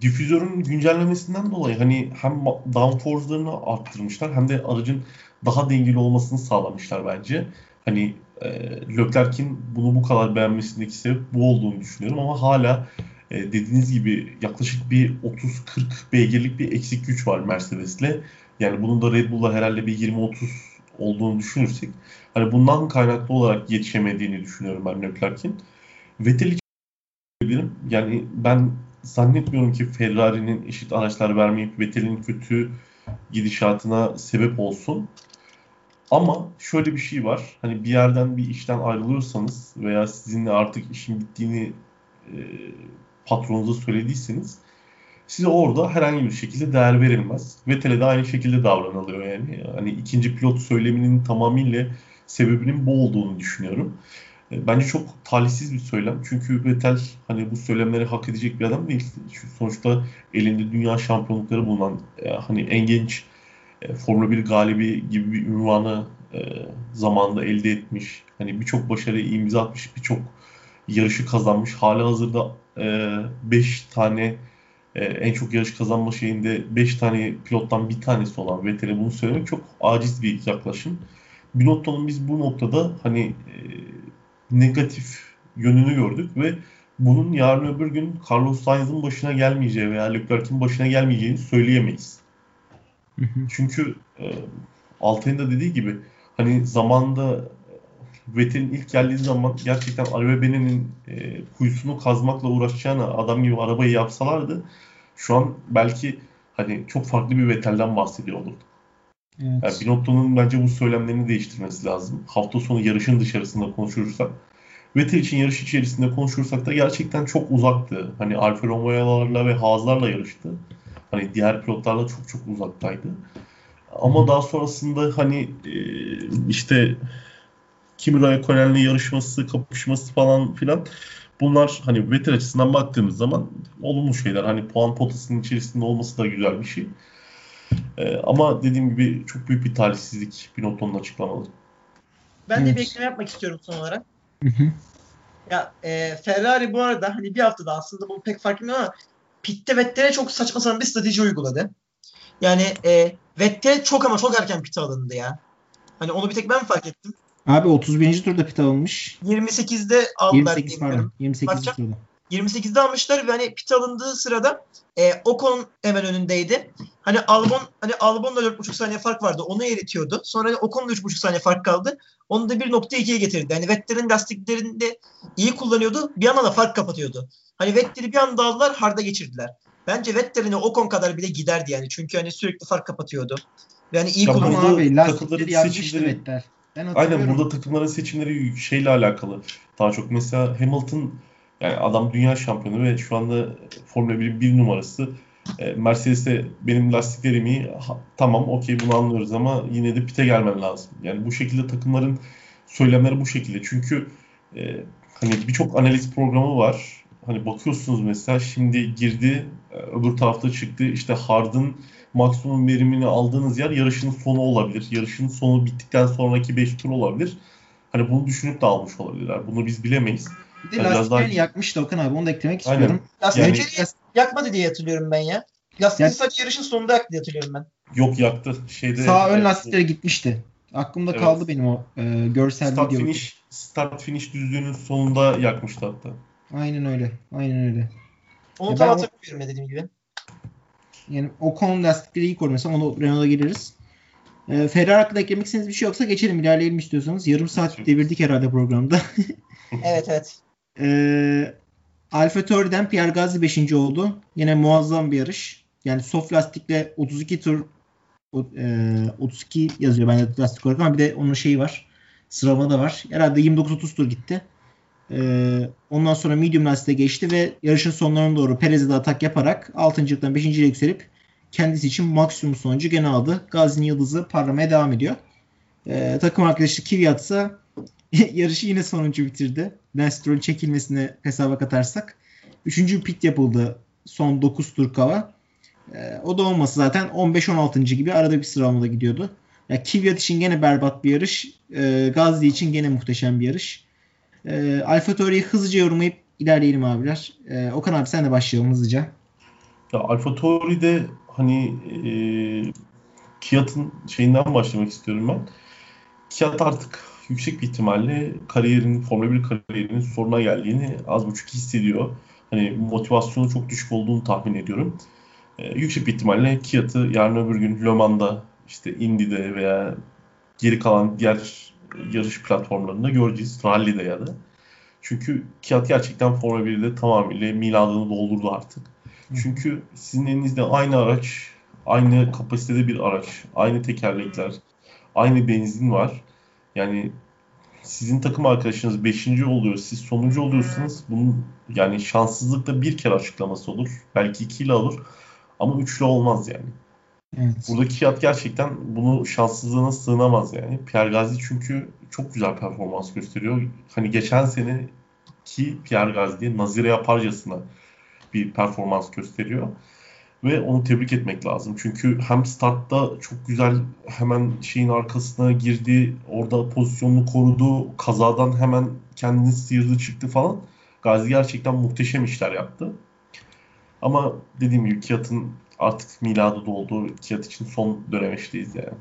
Speaker 2: difüzörün güncellemesinden dolayı hani hem downforce'larını arttırmışlar hem de aracın daha dengeli olmasını sağlamışlar bence. Hani e, Leclerc'in bunu bu kadar beğenmesindeki sebep bu olduğunu düşünüyorum ama hala e, dediğiniz gibi yaklaşık bir 30-40 beygirlik bir eksik güç var Mercedes'le. Yani bunun da Red Bull'la herhalde bir 20-30 olduğunu düşünürsek hani bundan kaynaklı olarak yetişemediğini düşünüyorum ben Leclerc'in. Vettel için. Yani ben zannetmiyorum ki Ferrari'nin eşit araçlar vermeyip Vettel'in kötü gidişatına sebep olsun. Ama şöyle bir şey var. Hani bir yerden bir işten ayrılıyorsanız veya sizinle artık işin bittiğini e, patronunuza söylediyseniz size orada herhangi bir şekilde değer verilmez. Vettel'e de aynı şekilde davranılıyor yani. Hani ikinci pilot söyleminin tamamıyla sebebinin bu olduğunu düşünüyorum. E, bence çok talihsiz bir söylem. Çünkü Vettel hani bu söylemleri hak edecek bir adam değil. Çünkü sonuçta elinde dünya şampiyonlukları bulunan e, hani en genç e, Formula 1 galibi gibi bir ünvanı zamanda elde etmiş. Hani birçok başarı imza atmış, birçok yarışı kazanmış. Hala hazırda 5 e, tane e, en çok yarış kazanma şeyinde 5 tane pilottan bir tanesi olan Vettel'e bunu söylemek çok aciz bir yaklaşım. Binotto'nun biz bu noktada hani e, negatif yönünü gördük ve bunun yarın öbür gün Carlos Sainz'ın başına gelmeyeceği veya Leclerc'in başına gelmeyeceğini söyleyemeyiz. Çünkü e, Altay'ın da dediği gibi hani zamanda Vettel'in ilk geldiği zaman gerçekten Arabebe'nin e, kuyusunu kazmakla uğraşacağına adam gibi arabayı yapsalardı şu an belki hani çok farklı bir Vettel'den bahsediyor olurduk. Evet. Yani Binotto'nun bence bu söylemlerini değiştirmesi lazım. Hafta sonu yarışın dışarısında konuşursak. Vettel için yarış içerisinde konuşursak da gerçekten çok uzaktı. Hani Alfa Romeo'larla ve Haas'larla yarıştı. Hani diğer pilotlarla çok çok uzaktaydı. Ama daha sonrasında hani e, işte Kimi Raikkonen'le yarışması, kapışması falan filan bunlar hani Vettel açısından baktığımız zaman olumlu şeyler. Hani puan potasının içerisinde olması da güzel bir şey. Ee, ama dediğim gibi çok büyük bir talihsizlik Binotto'nun açıklamaları.
Speaker 3: Ben de bir ekleme yapmak istiyorum son olarak. ya e, Ferrari bu arada hani bir haftada aslında bu pek farklı ama pitte Vettel'e çok saçma sapan bir strateji uyguladı. Yani e, Vettel çok ama çok erken pite alındı ya. Hani onu bir tek ben fark ettim?
Speaker 1: Abi 31. turda pit alınmış.
Speaker 3: 28'de aldılar.
Speaker 1: 28 pardon. 28. turda.
Speaker 3: 28'de almışlar ve hani pit alındığı sırada e, Ocon hemen önündeydi. Hani Albon hani Albon'la 4,5 saniye fark vardı. Onu eritiyordu. Sonra hani Ocon'la 3,5 saniye fark kaldı. Onu da 1.2'ye getirdi. Hani Vettel'in lastiklerini de iyi kullanıyordu. Bir yandan da fark kapatıyordu. Hani Vettel'i bir anda aldılar, harda geçirdiler. Bence Vettel'in Ocon kadar bile giderdi yani. Çünkü hani sürekli fark kapatıyordu. Yani iyi kullanıyordu.
Speaker 1: Abi lastikleri yanmıştı Vettel.
Speaker 2: Aynen burada takımların seçimleri şeyle alakalı. Daha çok mesela Hamilton yani adam dünya şampiyonu ve şu anda Formula 1'in bir numarası. E, Mercedes'te benim lastiklerim iyi. Ha, tamam okey bunu anlıyoruz ama yine de pite gelmen lazım. Yani bu şekilde takımların söylemleri bu şekilde. Çünkü e, hani birçok analiz programı var. Hani bakıyorsunuz mesela şimdi girdi e, öbür tarafta çıktı. İşte Hard'ın maksimum verimini aldığınız yer yarışın sonu olabilir. Yarışın sonu bittikten sonraki 5 tur olabilir. Hani bunu düşünüp de almış olabilirler. Bunu biz bilemeyiz.
Speaker 1: Bir de yani lastiklerini daha... yakmıştı Okan abi. Onu da eklemek Aynen. istiyorum.
Speaker 3: Lastikleri yani... yakmadı diye hatırlıyorum ben ya. Lastikleri sadece yarışın sonunda yaktı diye hatırlıyorum ben.
Speaker 2: Yok yaktı. Şeyde,
Speaker 1: Sağ ön lastikleri gitmişti. Aklımda evet. kaldı benim o e, görsel
Speaker 2: start video. Finish, start finish düzlüğünün sonunda yakmıştı hatta.
Speaker 1: Aynen öyle. Aynen öyle.
Speaker 3: Onu tam hatırlamıyorum dediğim gibi.
Speaker 1: Yani o konu lastikleri iyi koru. Mesela onu Renault'a geliriz. E, Ferrari hakkında eklemek istediğiniz bir şey yoksa geçelim ilerleyelim istiyorsanız. Yarım saat devirdik herhalde programda. <laughs>
Speaker 3: evet evet.
Speaker 1: E, Alfa Tauri'den Pierre Gasly 5. oldu. Yine muazzam bir yarış. Yani soft lastikle 32 tur e, 32 yazıyor bende lastik olarak ama bir de onun şeyi var. Sıralama da var. Herhalde 29-30 tur gitti. E, ondan sonra medium lastiğe geçti ve yarışın sonlarına doğru Perez'e de atak yaparak 6.lıktan 5. yükselip kendisi için maksimum sonucu gene aldı. Gazi'nin yıldızı parlamaya devam ediyor. E, takım arkadaşı Kvyat ise <laughs> yarışı yine sonuncu bitirdi. Lance Stroll'ün çekilmesini hesaba katarsak. Üçüncü pit yapıldı son 9 tur kava. E, o da olması zaten 15-16. gibi arada bir sıralamada gidiyordu. Ya Kvyat için gene berbat bir yarış. E, Gazli için gene muhteşem bir yarış. E, Alfa Tauri'yi hızlıca yorumlayıp ilerleyelim abiler. E, Okan abi sen de başlayalım hızlıca.
Speaker 2: Ya Alfa Tauri'de hani e, Kiat'ın şeyinden başlamak istiyorum ben. Kiat artık yüksek bir ihtimalle kariyerin, Formula 1 kariyerinin sonuna geldiğini az buçuk hissediyor. Hani motivasyonu çok düşük olduğunu tahmin ediyorum. Ee, yüksek bir ihtimalle Kiat'ı yarın öbür gün Le Mans'da, işte Indy'de veya geri kalan diğer yarış platformlarında göreceğiz. Rally'de ya da. Çünkü Kiat gerçekten Formula 1'de tamamıyla miladını doldurdu artık. Çünkü sizin elinizde aynı araç, aynı kapasitede bir araç, aynı tekerlekler, aynı benzin var. Yani sizin takım arkadaşınız 5. oluyor, siz sonuncu oluyorsunuz. Bunun yani şanssızlıkla bir kere açıklaması olur. Belki ikiyle olur. Ama üçlü olmaz yani. Evet. Buradaki Kiat gerçekten bunu şanssızlığına sığınamaz yani. Pierre Gasly çünkü çok güzel performans gösteriyor. Hani geçen sene ki Pierre Gasly nazire yaparcasına bir performans gösteriyor. Ve onu tebrik etmek lazım. Çünkü hem startta çok güzel hemen şeyin arkasına girdi. Orada pozisyonunu korudu. Kazadan hemen kendini sıyırdı çıktı falan. Gazi gerçekten muhteşem işler yaptı. Ama dediğim gibi Kiat'ın artık miladı doldu. Kiat için son dönemeçteyiz yani.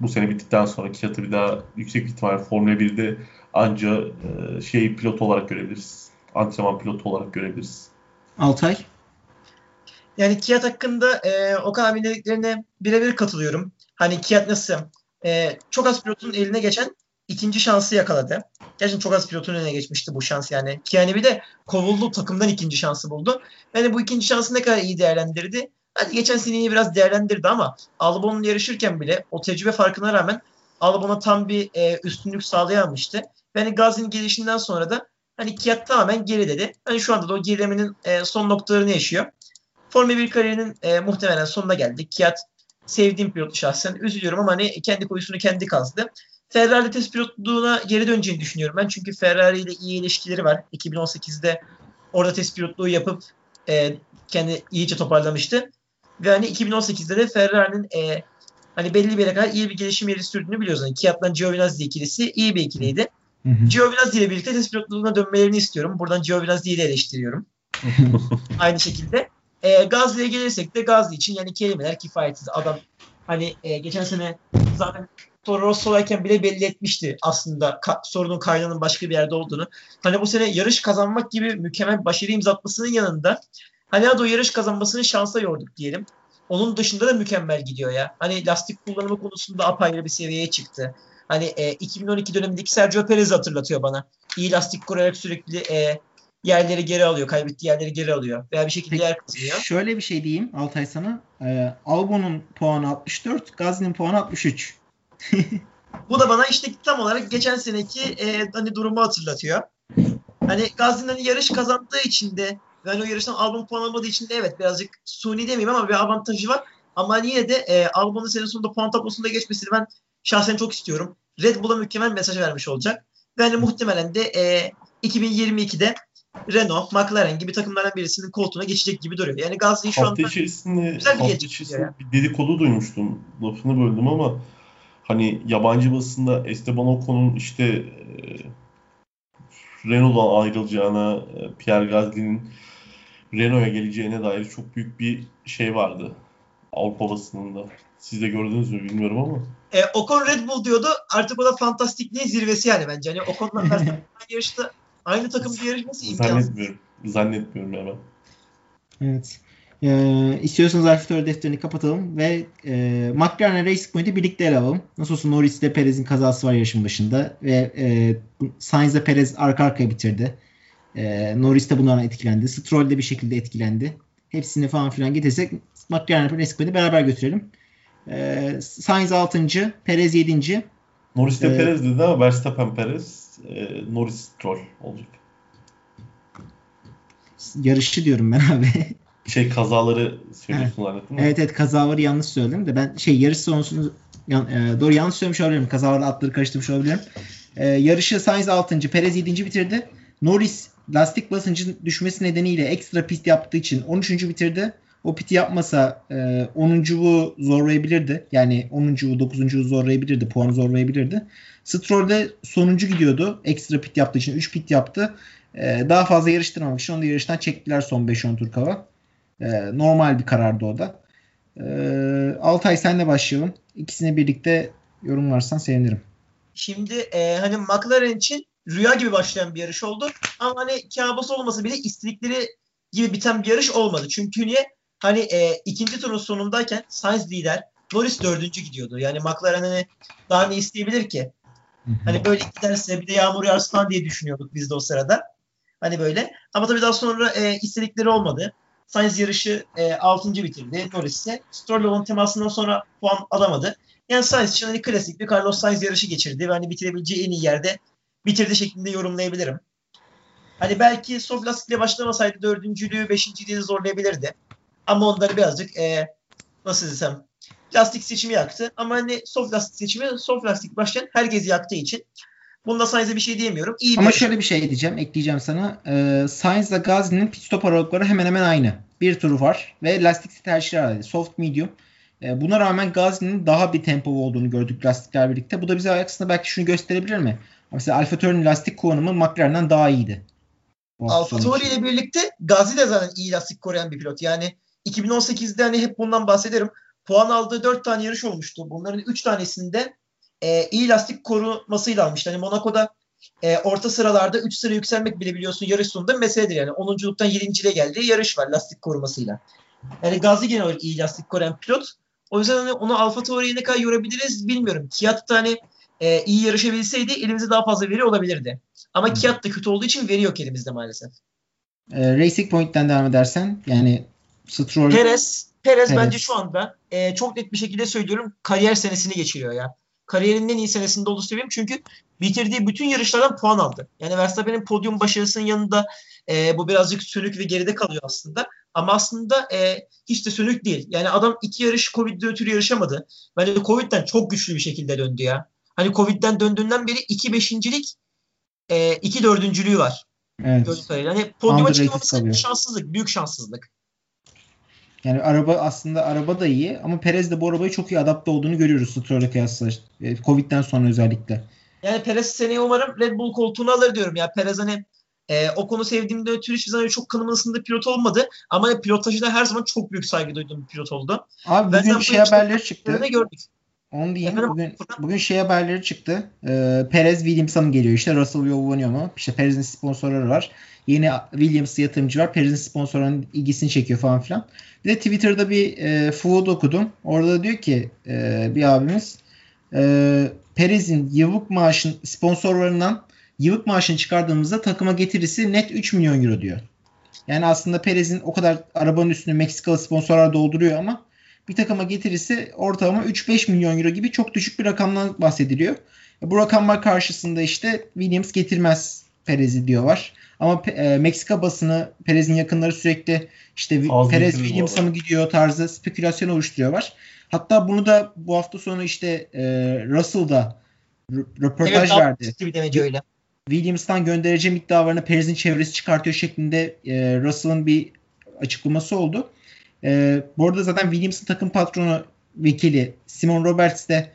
Speaker 2: Bu sene bittikten sonra Kiat'ı bir daha yüksek bir ihtimalle Formula 1'de anca e, şey pilot olarak görebiliriz. Antrenman pilotu olarak görebiliriz.
Speaker 1: Altay?
Speaker 3: Yani Kiat hakkında e, Okan abinin dediklerine birebir katılıyorum. Hani Kiat nasıl e, çok az pilotun eline geçen ikinci şansı yakaladı. Gerçekten çok az pilotun önüne geçmişti bu şans yani. Ki yani bir de kovuldu takımdan ikinci şansı buldu. Yani bu ikinci şansı ne kadar iyi değerlendirdi. Hadi geçen seneyi biraz değerlendirdi ama Albon'un yarışırken bile o tecrübe farkına rağmen Albon'a tam bir e, üstünlük sağlayamamıştı. Yani Gazi'nin gelişinden sonra da hani Kiat tamamen geri dedi. Hani şu anda da o gerilemenin e, son noktalarını yaşıyor. Formula 1 kariyerinin e, muhtemelen sonuna geldik. Kiat sevdiğim pilot şahsen. Üzülüyorum ama hani kendi koyusunu kendi kazdı. Ferrari test pilotluğuna geri döneceğini düşünüyorum ben. Çünkü Ferrari ile iyi ilişkileri var. 2018'de orada test pilotluğu yapıp e, kendi iyice toparlamıştı. Ve hani 2018'de de Ferrari'nin e, hani belli bir yere kadar iyi bir gelişim yeri sürdüğünü biliyoruz. Yani Kiat'la Giovinazzi ikilisi iyi bir ikiliydi. Giovinazzi ile birlikte test pilotluğuna dönmelerini istiyorum. Buradan Giovinazzi'yi de eleştiriyorum. <laughs> Aynı şekilde. E, Gazli'ye gelirsek de Gazli için yani kelimeler kifayetsiz. Adam hani e, geçen sene zaten Toro Rosso'dayken bile belli etmişti aslında ka- sorunun kaynağının başka bir yerde olduğunu. Hani bu sene yarış kazanmak gibi mükemmel başarı imzatmasının yanında hani o yarış kazanmasını şansa yorduk diyelim. Onun dışında da mükemmel gidiyor ya. Hani lastik kullanımı konusunda apayrı bir seviyeye çıktı. Hani e, 2012 dönemindeki Sergio Perez hatırlatıyor bana. İyi lastik kurarak sürekli e, yerleri geri alıyor. Kaybettiği yerleri geri alıyor. Veya bir şekilde Peki, yer kazanıyor.
Speaker 1: Şöyle bir şey diyeyim Altay sana. E, Albon'un puanı 64, Gazli'nin puanı 63.
Speaker 3: Bu da bana işte tam olarak geçen seneki e, hani durumu hatırlatıyor. Hani Gazli'nin hani yarış kazandığı için de yani o yarıştan Albon puan almadığı için de evet birazcık suni demeyeyim ama bir avantajı var. Ama yine de e, Albon'un sene sonunda puan tablosunda geçmesini ben şahsen çok istiyorum. Red Bull'a mükemmel mesaj vermiş olacak. Ve hani muhtemelen de e, 2022'de Renault, McLaren gibi takımlardan birisinin koltuğuna geçecek gibi duruyor. Yani Gasly şu
Speaker 2: anda içerisinde, güzel bir hafta içerisinde bir dedikodu duymuştum. Lafını böldüm ama hani yabancı basında Esteban Ocon'un işte e, Renault'dan ayrılacağına, e, Pierre Gasly'nin Renault'a geleceğine dair çok büyük bir şey vardı Avrupa basınında. Siz de gördünüz mü bilmiyorum ama.
Speaker 3: E, Ocon Red Bull diyordu. Artık o da fantastikliğin zirvesi yani bence. Hani Ocon'la Verstappen <laughs> yarışta aynı takımda yarışması imkansız.
Speaker 2: Zannetmiyorum. Zannetmiyorum ya ben.
Speaker 1: Evet. Ee, istiyorsanız Alfa defterini kapatalım ve e, McLaren Racing Point'i birlikte ele alalım. Nasıl olsa Norris ile Perez'in kazası var yarışın başında ve e, Sainz ile Perez arka arkaya bitirdi. E, Norris de bunlardan etkilendi. Stroll de bir şekilde etkilendi. Hepsini falan filan getirsek McLaren Racing Point'i beraber götürelim. E, Sainz 6. Perez 7.
Speaker 2: Norris de
Speaker 1: Ee,
Speaker 2: Perez dedi ama Verstappen Perez, e, Norris Stroll olacak.
Speaker 1: Yarışı diyorum ben abi. <laughs>
Speaker 2: Şey kazaları söylüyorsun zannettim. mi?
Speaker 1: evet evet kazaları yanlış söyledim de ben şey yarış sonrasını yan- e, doğru yanlış söylemiş olabilirim. Kazalarla atları karıştırmış olabilirim. E, yarışı Sainz 6. Perez 7. bitirdi. Norris lastik basıncın düşmesi nedeniyle ekstra pist yaptığı için 13. bitirdi. O piti yapmasa e, 10.wu zorlayabilirdi. Yani 10.wu 9.wu zorlayabilirdi. Puanı zorlayabilirdi. Stroll de sonuncu gidiyordu. Ekstra pit yaptığı için 3 pit yaptı. E, daha fazla yarıştırmamak için onu da yarıştan çektiler son 5-10 tur kala. E, normal bir karardı o da. E, Altay senle başlayalım. İkisini birlikte yorumlarsan sevinirim.
Speaker 3: Şimdi e, hani McLaren için rüya gibi başlayan bir yarış oldu. Ama hani kabus olmasa bile istedikleri gibi biten bir yarış olmadı. Çünkü niye? Hani e, ikinci turun sonundayken Sainz lider, Norris dördüncü gidiyordu. Yani McLaren hani daha ne isteyebilir ki? Hani böyle giderse bir de yağmur yağarsa falan diye düşünüyorduk biz de o sırada. Hani böyle. Ama tabii daha sonra e, istedikleri olmadı. Sainz yarışı e, 6. bitirdi. Norris ise Stroll'le olan temasından sonra puan alamadı. Yani Sainz için hani klasik bir Carlos Sainz yarışı geçirdi ve hani bitirebileceği en iyi yerde bitirdi şeklinde yorumlayabilirim. Hani belki soft lastikle başlamasaydı dördüncülüğü, beşinciliği zorlayabilirdi. Ama onları birazcık e, nasıl desem lastik seçimi yaktı. Ama hani soft lastik seçimi soft lastik başlayan herkes yaktığı için bunda Sainz'e bir şey diyemiyorum. İyi bir
Speaker 1: Ama
Speaker 3: yarış.
Speaker 1: şöyle bir şey diyeceğim, ekleyeceğim sana. Ee, Sainz ile Gasly'nin pit stop aralıkları hemen hemen aynı. Bir turu var ve lastik tercihleri var. Soft, medium. Ee, buna rağmen Gasly'nin daha bir tempo olduğunu gördük lastikler birlikte. Bu da bize aslında belki şunu gösterebilir mi? Mesela Alfa Tauri'nin lastik kullanımı McLaren'den daha iyiydi.
Speaker 3: Alfa Tauri ile birlikte Gazi de zaten iyi lastik koruyan bir pilot. Yani 2018'de hani hep bundan bahsederim. Puan aldığı 4 tane yarış olmuştu. Bunların 3 tanesinde e, iyi lastik korumasıyla almıştı. Hani Monaco'da e, orta sıralarda 3 sıra yükselmek bile biliyorsun yarış sonunda meseledir. Yani 10.luktan 7.liğe geldiği yarış var lastik korumasıyla. Yani Gazi genel olarak iyi lastik koruyan pilot. O yüzden hani onu Alfa Tauri'ye ne kadar yorabiliriz bilmiyorum. Kiat da hani e, iyi yarışabilseydi elimizde daha fazla veri olabilirdi. Ama
Speaker 1: Hı.
Speaker 3: Kiat da kötü olduğu için veri yok elimizde maalesef.
Speaker 1: Ee, Racing Point'ten devam edersen yani Stroll
Speaker 3: Perez, Perez
Speaker 1: Perez.
Speaker 3: bence şu anda e, çok net bir şekilde söylüyorum kariyer senesini geçiriyor ya. Kariyerinin en iyi senesinde olduğu söyleyeyim çünkü bitirdiği bütün yarışlardan puan aldı. Yani Verstappen'in podyum başarısının yanında e, bu birazcık sönük ve geride kalıyor aslında. Ama aslında e, hiç de sönük değil. Yani adam iki yarış Covid'de ötürü yarışamadı. Bence de Covid'den çok güçlü bir şekilde döndü ya. Hani Covid'den döndüğünden beri iki beşincilik, e, iki dördüncülüğü var.
Speaker 1: evet.
Speaker 3: Kadarıyla. Hani podyuma çıkmaması şanssızlık, büyük şanssızlık.
Speaker 1: Yani araba aslında araba da iyi ama Perez de bu arabayı çok iyi adapte olduğunu görüyoruz Stroll'e kıyasla. E, Covid'den sonra özellikle.
Speaker 3: Yani Perez seneye umarım Red Bull koltuğunu alır diyorum ya. Perez hani e, o konu sevdiğimde ötürü hiçbir zaman çok kanımın ısındığı pilot olmadı. Ama hani pilotajına her zaman çok büyük saygı duyduğum bir pilot oldu.
Speaker 1: Abi bugün
Speaker 3: bu
Speaker 1: şey haberleri çıktı.
Speaker 3: Gördük.
Speaker 1: Onu diyeyim.
Speaker 3: Efendim,
Speaker 1: Bugün, bugün şey haberleri çıktı. Ee, Perez Williams'a mı geliyor? İşte Russell yollanıyor mu? İşte Perez'in sponsorları var. Yeni Williams yatırımcı var. Perez'in sponsorlarının ilgisini çekiyor falan filan. Bir de Twitter'da bir e, food okudum. Orada da diyor ki e, bir abimiz e, Perez'in yıllık maaşın sponsorlarından yıllık maaşını çıkardığımızda takıma getirisi net 3 milyon euro diyor. Yani aslında Perez'in o kadar arabanın üstünü Meksikalı sponsorlar dolduruyor ama bir takıma getirisi ortalama 3-5 milyon euro gibi çok düşük bir rakamdan bahsediliyor. Bu rakamlar karşısında işte Williams getirmez Perez'i diyorlar. Ama e, Meksika basını Perez'in yakınları sürekli işte
Speaker 2: Az
Speaker 1: Perez Williams'a mı gidiyor tarzı spekülasyon oluşturuyorlar. Hatta bunu da bu hafta sonu işte e, Russell da rö- röportaj
Speaker 3: Evet,
Speaker 1: verdi.
Speaker 3: ciddi bir demeci öyle.
Speaker 1: Williams'tan göndereceğim iddialarını Perez'in çevresi çıkartıyor şeklinde e, Russell'ın bir açıklaması oldu. E, bu arada zaten Williams'ın takım patronu vekili Simon Roberts de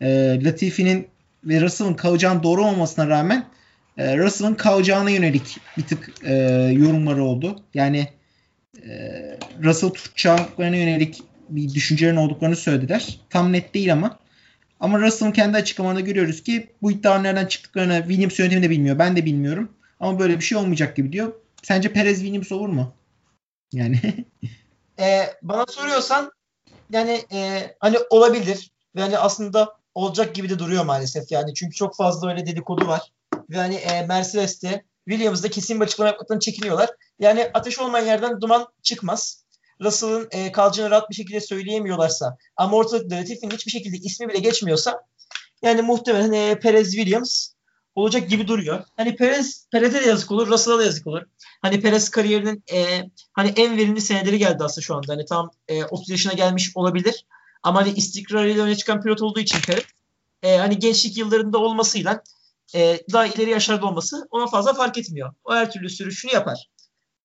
Speaker 1: e, Latifi'nin ve Russell'ın kalacağının doğru olmasına rağmen e, Russell'ın kalacağına yönelik bir tık e, yorumları oldu. Yani e, Russell tutacaklarına yönelik bir düşüncelerin olduklarını söylediler. Tam net değil ama. Ama Russell'ın kendi açıklamalarında görüyoruz ki bu iddiaların nereden çıktıklarını Williams yönetimi de bilmiyor. Ben de bilmiyorum. Ama böyle bir şey olmayacak gibi diyor. Sence Perez Williams olur mu? Yani <laughs>
Speaker 3: e, bana soruyorsan yani e, hani olabilir ve hani aslında olacak gibi de duruyor maalesef yani çünkü çok fazla öyle dedikodu var ve hani e, Mercedes'te Williams'da kesin bir açıklama yapmaktan çekiniyorlar. Yani ateş olmayan yerden duman çıkmaz. Russell'ın e, kalacağını rahat bir şekilde söyleyemiyorlarsa ama ortalıkta hiçbir şekilde ismi bile geçmiyorsa yani muhtemelen e, Perez Williams olacak gibi duruyor. Hani Perez Perez'e de yazık olur, Russell'a da yazık olur. Hani Perez kariyerinin e, hani en verimli seneleri geldi aslında şu anda. Hani tam e, 30 yaşına gelmiş olabilir. Ama hani istikrarıyla öne çıkan pilot olduğu için Perez e, hani gençlik yıllarında olmasıyla e, daha ileri yaşlarda olması ona fazla fark etmiyor. O her türlü sürüşünü yapar.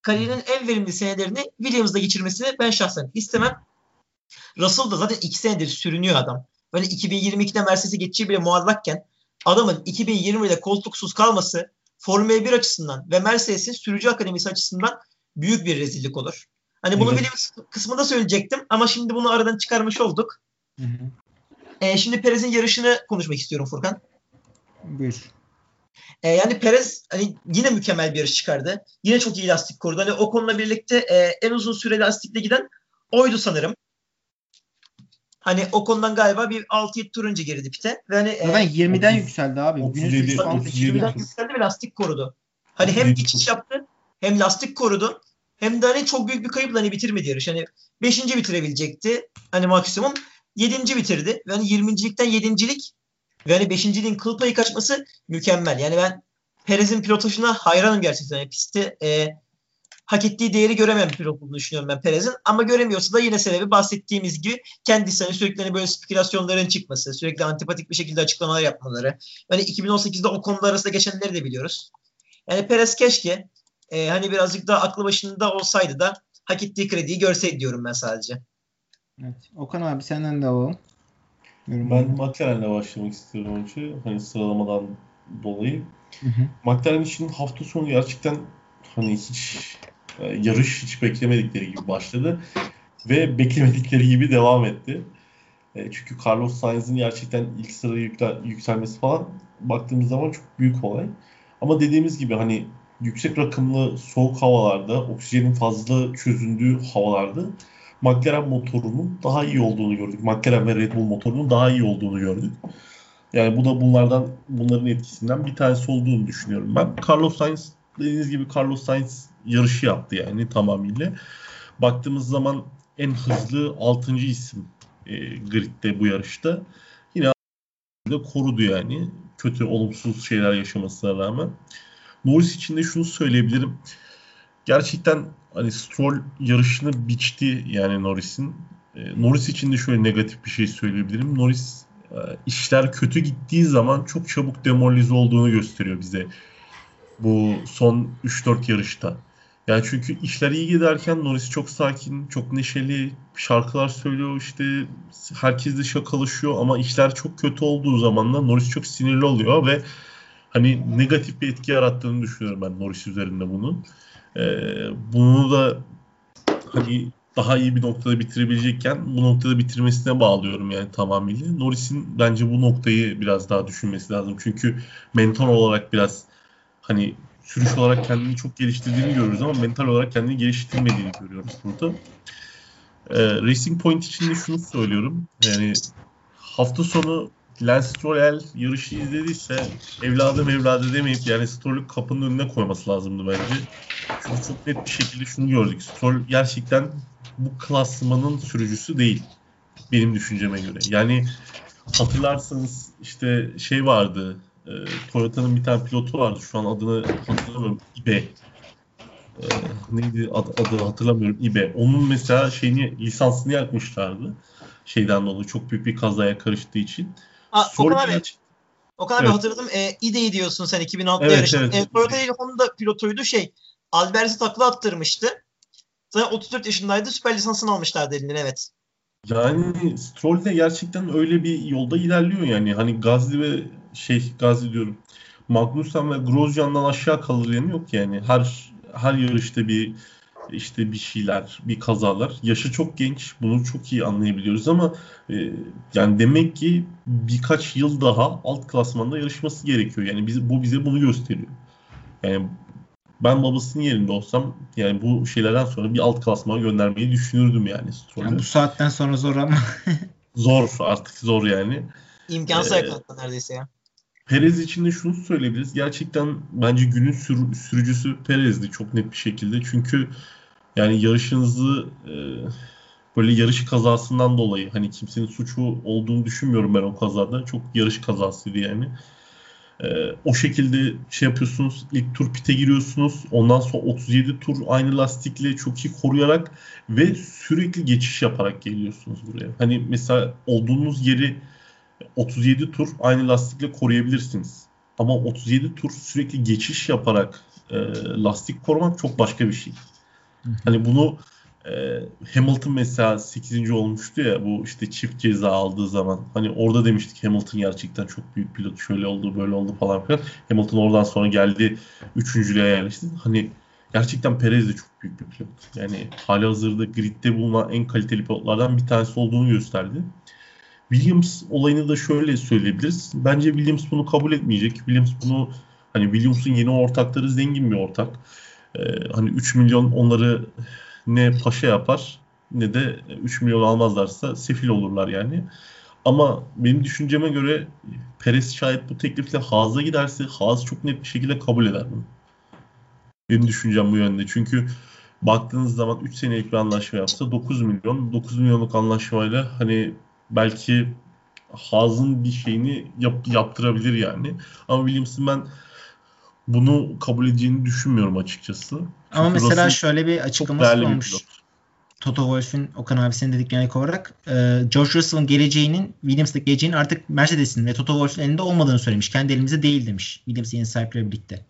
Speaker 3: Kariyerinin en verimli senelerini Williams'da geçirmesini ben şahsen istemem. Russell da zaten iki senedir sürünüyor adam. Böyle 2022'de Mercedes'e geçeceği bile muallakken adamın 2020'de koltuksuz kalması Formula 1 açısından ve Mercedes'in sürücü akademisi açısından büyük bir rezillik olur. Hani bunu evet. Williams kısmında söyleyecektim ama şimdi bunu aradan çıkarmış olduk. Hı hı. E, şimdi Perez'in yarışını konuşmak istiyorum Furkan.
Speaker 1: Buyur.
Speaker 3: E, yani Perez hani yine mükemmel bir yarış çıkardı. Yine çok iyi lastik korudu. Hani o konuda birlikte e, en uzun süre lastikle giden oydu sanırım. Hani o konudan galiba bir 6-7 tur önce girdi pite. Ve hani,
Speaker 1: e, 20'den yükseldi abi.
Speaker 2: 37, 37,
Speaker 3: 20'den yükseldi ve lastik korudu. Hani hem geçiş yaptı hem lastik korudu. Hem de hani çok büyük bir kayıpla hani bitirmedi yarış. Hani 5. bitirebilecekti. Hani maksimum 7. bitirdi. Ve hani 20.likten 7.lik ve hani 5.liğin kıl payı kaçması mükemmel. Yani ben Perez'in pilotajına hayranım gerçekten. Yani pistte e, hak ettiği değeri göremeyen bir pilot olduğunu düşünüyorum ben Perez'in. Ama göremiyorsa da yine sebebi bahsettiğimiz gibi kendisi hani sürekli hani böyle spekülasyonların çıkması, sürekli antipatik bir şekilde açıklamalar yapmaları. Yani 2018'de o konular arasında geçenleri de biliyoruz. Yani Perez keşke e, hani birazcık daha aklı başında olsaydı da hak ettiği krediyi görseydi diyorum ben sadece.
Speaker 1: Evet. Okan abi senden de alalım.
Speaker 2: Ben McLaren'le başlamak istiyorum önce. Hani sıralamadan dolayı. Hı hı. McLaren için hafta sonu gerçekten hani hiç yarış hiç beklemedikleri gibi başladı ve beklemedikleri gibi devam etti. E, çünkü Carlos Sainz'in gerçekten ilk sıraya yükle, yükselmesi falan baktığımız zaman çok büyük olay. Ama dediğimiz gibi hani yüksek rakımlı soğuk havalarda, oksijenin fazla çözündüğü havalarda McLaren motorunun daha iyi olduğunu gördük. McLaren ve Red Bull motorunun daha iyi olduğunu gördük. Yani bu da bunlardan bunların etkisinden bir tanesi olduğunu düşünüyorum ben. Carlos Sainz dediğiniz gibi Carlos Sainz yarışı yaptı yani tamamıyla. Baktığımız zaman en hızlı 6. isim e, gridde bu yarışta. Yine de korudu yani. Kötü, olumsuz şeyler yaşamasına rağmen. Norris için de şunu söyleyebilirim. Gerçekten hani Stroll yarışını biçti yani Norris'in. E, Norris için de şöyle negatif bir şey söyleyebilirim. Norris e, işler kötü gittiği zaman çok çabuk demoralize olduğunu gösteriyor bize bu son 3-4 yarışta. Yani çünkü işler iyi giderken Norris çok sakin, çok neşeli, şarkılar söylüyor işte herkes de şakalaşıyor ama işler çok kötü olduğu zaman da Norris çok sinirli oluyor ve hani negatif bir etki yarattığını düşünüyorum ben Norris üzerinde bunun. Ee, bunu da hani daha iyi bir noktada bitirebilecekken bu noktada bitirmesine bağlıyorum yani tamamıyla. Norris'in bence bu noktayı biraz daha düşünmesi lazım. Çünkü mentor olarak biraz hani sürüş olarak kendini çok geliştirdiğini görüyoruz ama mental olarak kendini geliştirmediğini görüyoruz burada. Ee, Racing Point için de şunu söylüyorum. Yani hafta sonu Lance Stroll yarışı izlediyse evladım evladı demeyip yani Stroll'ü kapının önüne koyması lazımdı bence. Çünkü çok net bir şekilde şunu gördük. Stroll gerçekten bu klasmanın sürücüsü değil. Benim düşünceme göre. Yani hatırlarsanız işte şey vardı e, Toyota'nın bir tane pilotu vardı. Şu an adını hatırlamıyorum. İbe. E, neydi ad, adı hatırlamıyorum. İbe. Onun mesela şeyini lisansını yakmışlardı. Şeyden dolayı çok büyük bir kazaya karıştığı için.
Speaker 3: Aa, Okan abi. Okan abi evet. hatırladım. E, İDE'yi diyorsun sen 2006'da evet, yarıştın. Evet. E, Toyota ile Honda pilotuydu şey. Albert'i takla attırmıştı. Zaten 34 yaşındaydı. Süper lisansını almışlardı elinden evet.
Speaker 2: Yani Stroll de gerçekten öyle bir yolda ilerliyor yani. Hani Gazli ve şey Gazli diyorum. Magnussen ve Grosjean'dan aşağı kalır yanı yok yani. Her her yarışta bir işte bir şeyler, bir kazalar. Yaşı çok genç. Bunu çok iyi anlayabiliyoruz ama e, yani demek ki birkaç yıl daha alt klasmanda yarışması gerekiyor. Yani biz, bu bize bunu gösteriyor. Yani ben babasının yerinde olsam yani bu şeylerden sonra bir alt klasmana göndermeyi düşünürdüm yani.
Speaker 1: yani bu saatten sonra zor ama.
Speaker 2: zor artık zor yani.
Speaker 3: İmkansız ee, yakalattı neredeyse ya.
Speaker 2: Perez için de şunu söyleyebiliriz. Gerçekten bence günün sür, sürücüsü Perez'di çok net bir şekilde. Çünkü yani yarışınızı e, böyle yarış kazasından dolayı hani kimsenin suçu olduğunu düşünmüyorum ben o kazada. Çok yarış kazasıydı yani. Ee, o şekilde şey yapıyorsunuz. ilk tur pite giriyorsunuz. Ondan sonra 37 tur aynı lastikle çok iyi koruyarak ve sürekli geçiş yaparak geliyorsunuz buraya. Hani mesela olduğunuz yeri 37 tur aynı lastikle koruyabilirsiniz. Ama 37 tur sürekli geçiş yaparak e, lastik korumak çok başka bir şey. Hani bunu e, Hamilton mesela 8. olmuştu ya bu işte çift ceza aldığı zaman. Hani orada demiştik Hamilton gerçekten çok büyük pilot. Şöyle oldu böyle oldu falan filan. Hamilton oradan sonra geldi. Üçüncülüğe yerleşti. Hani gerçekten Perez de çok büyük bir pilot. Yani hali hazırda gridde bulunan en kaliteli pilotlardan bir tanesi olduğunu gösterdi. Williams olayını da şöyle söyleyebiliriz. Bence Williams bunu kabul etmeyecek. Williams bunu hani Williams'ın yeni ortakları zengin bir ortak. Ee, hani 3 milyon onları ne paşa yapar ne de 3 milyon almazlarsa sefil olurlar yani. Ama benim düşünceme göre Perez şayet bu teklifle Haas'a giderse Haas çok net bir şekilde kabul eder bunu. Benim düşüncem bu yönde. Çünkü baktığınız zaman 3 senelik bir anlaşma yapsa 9 milyon. 9 milyonluk anlaşmayla hani belki Haas'ın bir şeyini yap, yaptırabilir yani. Ama Williams'ın ben bunu kabul edeceğini düşünmüyorum açıkçası.
Speaker 1: Ama Çünkü mesela şöyle bir açıklaması olmuş. Toto Wolff'ün Okan abisinin dediklerine olarak e, George Russell'ın geleceğinin Williams'daki geleceğinin artık Mercedes'in ve Toto Wolff'ün elinde olmadığını söylemiş. Kendi elimizde değil demiş. Williams yeni sahipleriyle birlikte.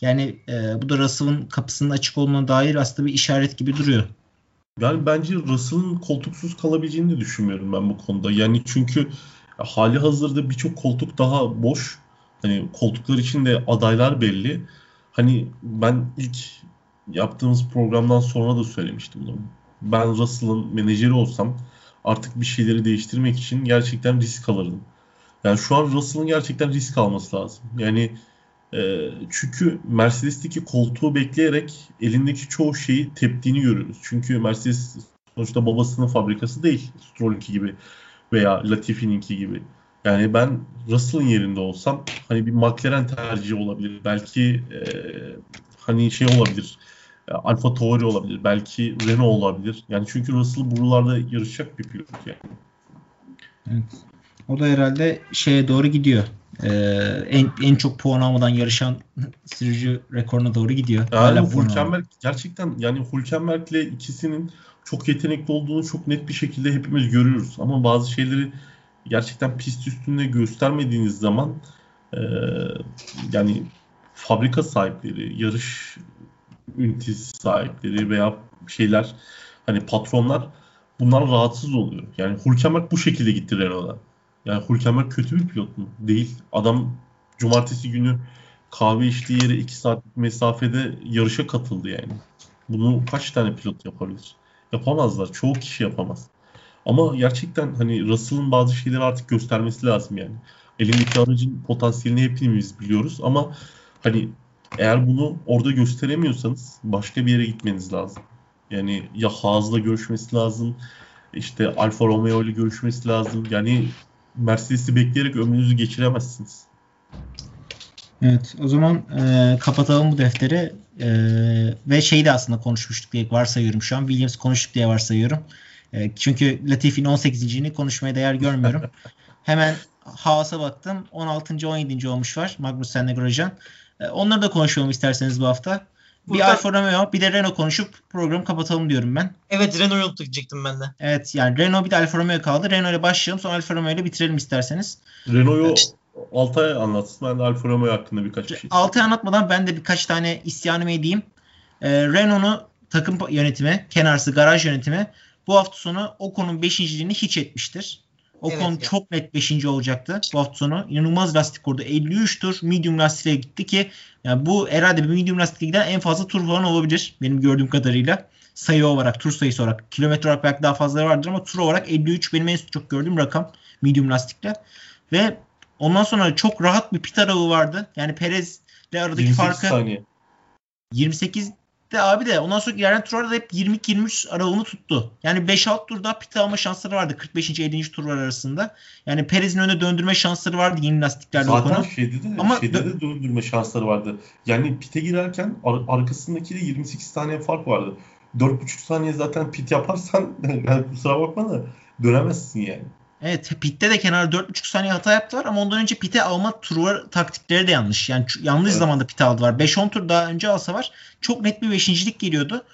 Speaker 1: Yani e, bu da Russell'ın kapısının açık olduğuna dair aslında bir işaret gibi duruyor.
Speaker 2: Yani bence Russell'ın koltuksuz kalabileceğini de düşünmüyorum ben bu konuda. Yani çünkü hali hazırda birçok koltuk daha boş. Hani koltuklar için de adaylar belli. Hani ben ilk yaptığımız programdan sonra da söylemiştim bunu. Ben Russell'ın menajeri olsam artık bir şeyleri değiştirmek için gerçekten risk alırdım. Yani şu an Russell'ın gerçekten risk alması lazım. Yani e, çünkü Mercedes'teki koltuğu bekleyerek elindeki çoğu şeyi teptiğini görüyoruz. Çünkü Mercedes sonuçta babasının fabrikası değil. Stroll'inki gibi veya Latifi'ninki gibi. Yani ben Russell'ın yerinde olsam hani bir McLaren tercihi olabilir. Belki e, hani şey olabilir. E, Alfa Tauri olabilir. Belki Renault olabilir. Yani çünkü Russell buralarda yarışacak bir pilot yani.
Speaker 1: Evet. O da herhalde şeye doğru gidiyor. Ee, en, en çok puan almadan yarışan <laughs> sürücü rekoruna doğru gidiyor.
Speaker 2: Yani Hülkenberg gerçekten yani Hülkenberg ile ikisinin çok yetenekli olduğunu çok net bir şekilde hepimiz görüyoruz. Ama bazı şeyleri gerçekten pist üstünde göstermediğiniz zaman e, yani fabrika sahipleri, yarış ünitesi sahipleri veya şeyler hani patronlar bunlar rahatsız oluyor. Yani Hülkenberg bu şekilde gitti Renault'a. Yani Hülkenberg kötü bir pilot mu? Değil. Adam cumartesi günü kahve içtiği yere 2 saat mesafede yarışa katıldı yani. Bunu kaç tane pilot yapabilir? Yapamazlar. Çoğu kişi yapamaz. Ama gerçekten hani Russell'ın bazı şeyleri artık göstermesi lazım yani. Elindeki aracın potansiyelini hepimiz biliyoruz ama hani eğer bunu orada gösteremiyorsanız başka bir yere gitmeniz lazım. Yani ya Haas'la görüşmesi lazım. işte Alfa Romeo ile görüşmesi lazım. Yani Mercedes'i bekleyerek ömrünüzü geçiremezsiniz.
Speaker 1: Evet o zaman e, kapatalım bu defteri e, ve şeyi de aslında konuşmuştuk diye varsayıyorum şu an. Williams konuştuk diye varsayıyorum. E, çünkü Latifi'nin 18.ini konuşmaya değer görmüyorum. <laughs> Hemen Haas'a baktım. 16. 17. olmuş var. Magnussen'le Grosjean. E, onları da konuşalım isterseniz bu hafta. Burada... Bir Alfa Romeo bir de Renault konuşup programı kapatalım diyorum ben.
Speaker 3: Evet Renault'u unutacaktım ben de.
Speaker 1: Evet yani Renault bir de Alfa Romeo kaldı. Renault ile başlayalım sonra Alfa Romeo ile bitirelim isterseniz.
Speaker 2: Renault'u. Altay anlatsın. Ben de Alfa Romeo hakkında birkaç bir şey.
Speaker 1: Altay anlatmadan ben de birkaç tane isyanımı edeyim. Ee, Renault'u takım yönetimi, kenarsı garaj yönetimi bu hafta sonu Ocon'un beşinciliğini hiç etmiştir. Ocon evet, çok net 5. olacaktı bu hafta sonu. İnanılmaz lastik kurdu. 53 tur medium lastiğe gitti ki yani bu herhalde bir medium lastiğe giden en fazla tur falan olabilir benim gördüğüm kadarıyla. Sayı olarak, tur sayısı olarak. Kilometre olarak belki daha fazla vardır ama tur olarak 53 benim en çok gördüğüm rakam medium lastikle. Ve ondan sonra çok rahat bir pit aralığı vardı. Yani Perez ile aradaki farkı
Speaker 2: saniye.
Speaker 1: 28'de abi de ondan sonra ilerleyen turlarda da hep 22-23 aralığını tuttu. Yani 5-6 turda pit alma şansları vardı 45. 50. turlar arasında. Yani Perez'in önüne döndürme şansları vardı yeni lastiklerde
Speaker 2: Zaten
Speaker 1: Ocon'un.
Speaker 2: şeyde de,
Speaker 1: Ama
Speaker 2: şeyde de döndürme şansları vardı. Yani pite girerken ar- arkasındaki de 28 saniye fark vardı. 4,5 saniye zaten pit yaparsan <laughs> yani kusura bakma da dönemezsin yani.
Speaker 1: Evet pitte de kenarda 4,5 saniye hata yaptılar ama ondan önce pite alma turu taktikleri de yanlış. Yani yanlış
Speaker 2: Evet.
Speaker 1: zamanda pite aldılar. 5-10 tur daha önce alsa var çok net bir beşincilik geliyordu.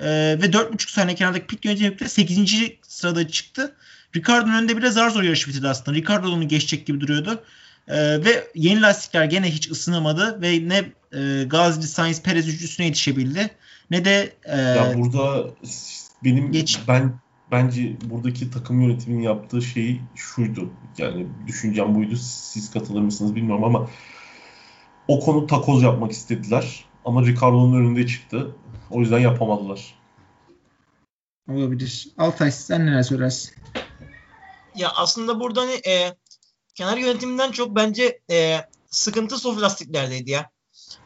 Speaker 1: Ee, ve 4,5 saniye kenardaki pit yönetimi 8. sırada çıktı. Ricardo'nun önünde bile zar zor yarışı bitirdi aslında. Ricardo onu geçecek gibi duruyordu. Ee, ve yeni lastikler gene hiç ısınamadı ve ne e, Gasly, Sainz, Perez üçlüsüne yetişebildi ne de e,
Speaker 2: Ya burada benim
Speaker 1: geç-
Speaker 2: ben bence buradaki takım yönetiminin yaptığı şey şuydu. Yani düşüncem buydu. Siz katılır mısınız bilmiyorum ama o konu takoz yapmak istediler. Ama Ricardo'nun önünde çıktı. O yüzden yapamadılar.
Speaker 1: olabilir. Altay sen neler söylersin?
Speaker 3: Ya aslında burada hani e, kenar yönetiminden çok bence e, sıkıntı soft lastiklerdeydi ya.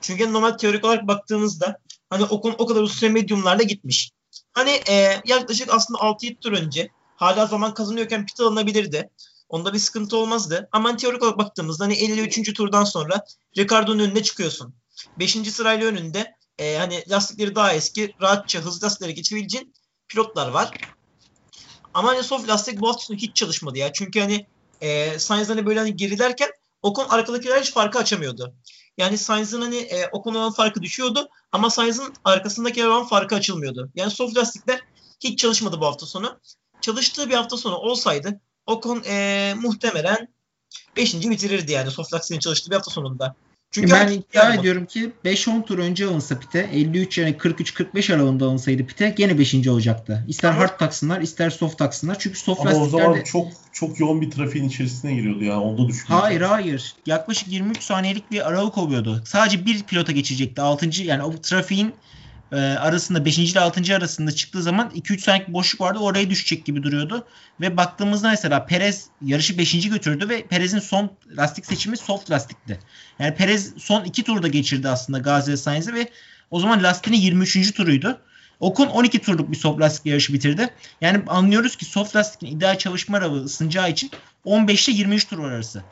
Speaker 3: Çünkü normal teorik olarak baktığımızda hani Ocon o kadar uzun süre mediumlarla gitmiş. Hani e, yaklaşık aslında 6-7 tur önce hala zaman kazanıyorken pit alınabilirdi. Onda bir sıkıntı olmazdı. Ama hani teorik olarak baktığımızda hani 53. turdan sonra Ricardo'nun önüne çıkıyorsun. 5. sırayla önünde e, hani lastikleri daha eski rahatça hızlı lastiklere geçebileceğin pilotlar var. Ama hani soft lastik bu hafta hiç çalışmadı ya. Çünkü hani e, Sainz hani böyle hani gerilerken Ocon arkadakiler hiç farkı açamıyordu. Yani Sainz'ın hani e, Ocon olan farkı düşüyordu ama Sainz'ın arkasındaki olan farkı açılmıyordu. Yani soft lastikler hiç çalışmadı bu hafta sonu. Çalıştığı bir hafta sonu olsaydı Ocon e, muhtemelen 5. bitirirdi yani soft lastiklerin çalıştığı bir hafta sonunda. Çünkü
Speaker 1: ben iddia ediyorum ki 5-10 tur önce alınsa pite 53 yani 43-45 aralığında alınsaydı pite gene 5. olacaktı. İster
Speaker 3: Ama-
Speaker 1: hard taksınlar ister soft taksınlar. Çünkü soft
Speaker 2: Ama o zaman çok çok yoğun bir trafiğin içerisine giriyordu yani. Onda düşünüyorum.
Speaker 1: Hayır hayır. Yaklaşık 23 saniyelik bir aralık oluyordu. Sadece bir pilota geçecekti. 6. yani o trafiğin e, arasında 5. ile 6. arasında çıktığı zaman 2-3 saniyelik boşluk vardı. Oraya düşecek gibi duruyordu. Ve baktığımızda mesela Perez yarışı 5. götürdü ve Perez'in son lastik seçimi soft lastikti. Yani Perez son 2 turda geçirdi aslında Gasly ve Sainz'i ve o zaman lastiğinin 23. turuydu. Ocon 12 turluk bir soft lastikle yarışı bitirdi. Yani anlıyoruz ki soft lastikin ideal çalışma aralığı ısınacağı için 15 ile 23 tur arası.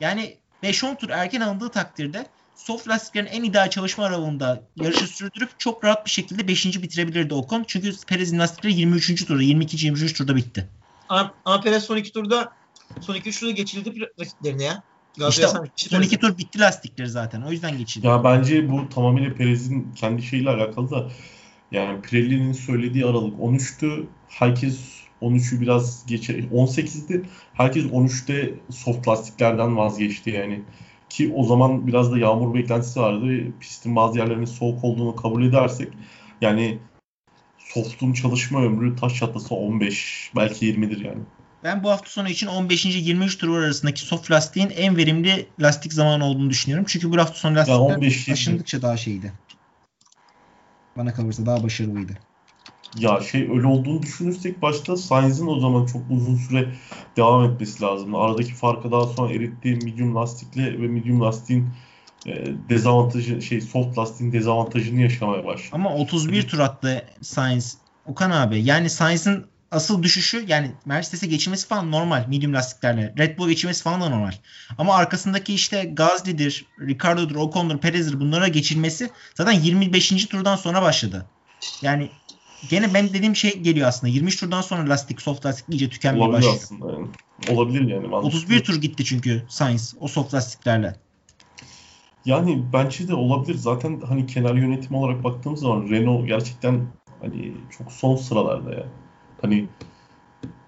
Speaker 1: Yani 5-10 tur erken alındığı takdirde soft lastiklerin en ideal çalışma aralığında yarışı sürdürüp çok rahat bir şekilde 5. bitirebilirdi Ocon. Çünkü Perez'in lastikleri 23. turda, 22. 23. turda bitti.
Speaker 3: Ama, ama Perez son iki turda son iki turda geçildi rakiplerine ya.
Speaker 1: İşte son iki tur bitti lastikleri zaten. O yüzden geçildi.
Speaker 2: Ya bence bu tamamıyla Perez'in kendi şeyiyle alakalı da yani Pirelli'nin söylediği aralık 13'tü. Herkes 13'ü biraz geçe 18'di. Herkes 13'te soft lastiklerden vazgeçti yani. Ki o zaman biraz da yağmur beklentisi vardı. Pistin bazı yerlerinin soğuk olduğunu kabul edersek yani soft'un çalışma ömrü taş çatlasa 15 belki 20'dir yani.
Speaker 1: Ben bu hafta sonu için 15. 23 tur arasındaki soft lastiğin en verimli lastik zamanı olduğunu düşünüyorum. Çünkü bu hafta sonu lastikler
Speaker 2: 15 'ydi.
Speaker 1: aşındıkça daha şeydi. Bana kalırsa daha başarılıydı.
Speaker 2: Ya şey öyle olduğunu düşünürsek başta Sainz'in o zaman çok uzun süre devam etmesi lazım. Aradaki farkı daha sonra erittiği medium lastikle ve medium lastiğin e, dezavantajı şey soft lastiğin dezavantajını yaşamaya başladı.
Speaker 1: Ama 31 tur attı Sainz. Okan abi yani Sainz'in asıl düşüşü yani Mercedes'e geçilmesi falan normal medium lastiklerle. Red Bull'a geçilmesi falan da normal. Ama arkasındaki işte Gasly'dir, Ricardo'dur, Ocon'dur, Perez'dir bunlara geçilmesi zaten 25. turdan sonra başladı. Yani gene ben dediğim şey geliyor aslında. 23 turdan sonra lastik, soft lastik iyice tükenmeye
Speaker 2: Olabilir
Speaker 1: başlıyor.
Speaker 2: aslında yani. Olabilir yani. mantıklı.
Speaker 1: 31 tur gitti çünkü Sainz o soft lastiklerle.
Speaker 2: Yani bence de olabilir. Zaten hani kenar yönetimi olarak baktığımız zaman Renault gerçekten hani çok son sıralarda ya. Hani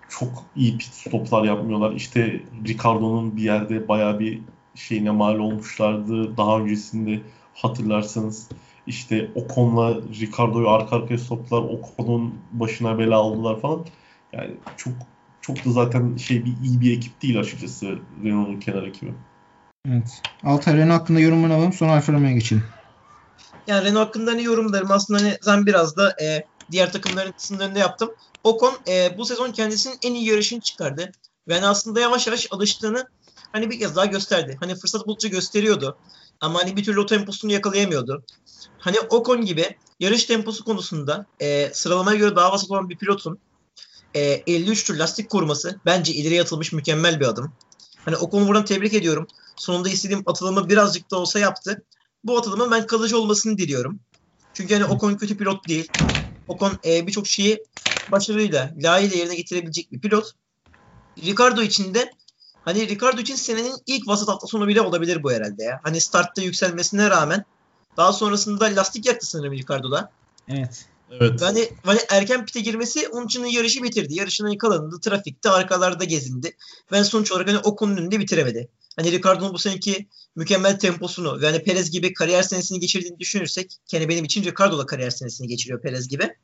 Speaker 2: çok iyi pit stoplar yapmıyorlar. İşte Ricardo'nun bir yerde bayağı bir şeyine mal olmuşlardı. Daha öncesinde hatırlarsanız işte Ocon'la Ricardo'yu arka arkaya soktular. Ocon'un başına bela aldılar falan. Yani çok çok da zaten şey bir iyi bir ekip değil açıkçası Renault'un kenar ekibi.
Speaker 1: Evet. Altay Renault hakkında yorumunu alalım sonra Alfa Romeo'ya geçelim.
Speaker 3: Yani Renault hakkında hani yorumlarım aslında hani ben biraz da e, diğer takımların sınırlarında yaptım. Ocon e, bu sezon kendisinin en iyi yarışını çıkardı. Ve hani aslında yavaş yavaş alıştığını hani bir kez daha gösterdi. Hani fırsat buldukça gösteriyordu. Ama hani bir türlü o temposunu yakalayamıyordu. Hani Ocon gibi yarış temposu konusunda e, sıralamaya göre daha vasat olan bir pilotun e, 53 tur lastik koruması bence ileriye atılmış mükemmel bir adım. Hani Ocon'u buradan tebrik ediyorum. Sonunda istediğim atılımı birazcık da olsa yaptı. Bu atılımın ben kalıcı olmasını diliyorum. Çünkü hani Ocon kötü pilot değil. Ocon e, birçok şeyi başarıyla, layığıyla yerine getirebilecek bir pilot. Ricardo için de hani Ricardo için senenin ilk vasat hafta sonu bile olabilir bu herhalde ya. Hani startta yükselmesine rağmen daha sonrasında lastik yaktı sanırım Ricardo'da.
Speaker 1: Evet.
Speaker 2: Evet.
Speaker 3: Yani hani erken pite girmesi onun için yarışı bitirdi. Yarışın yakalandı, trafikte, arkalarda gezindi. Ve sonuç olarak hani Ocon'un önünde bitiremedi. Hani Ricardo'nun bu seneki mükemmel temposunu ve hani Perez gibi kariyer senesini geçirdiğini düşünürsek yani benim için Ricardo da kariyer senesini geçiriyor Perez gibi.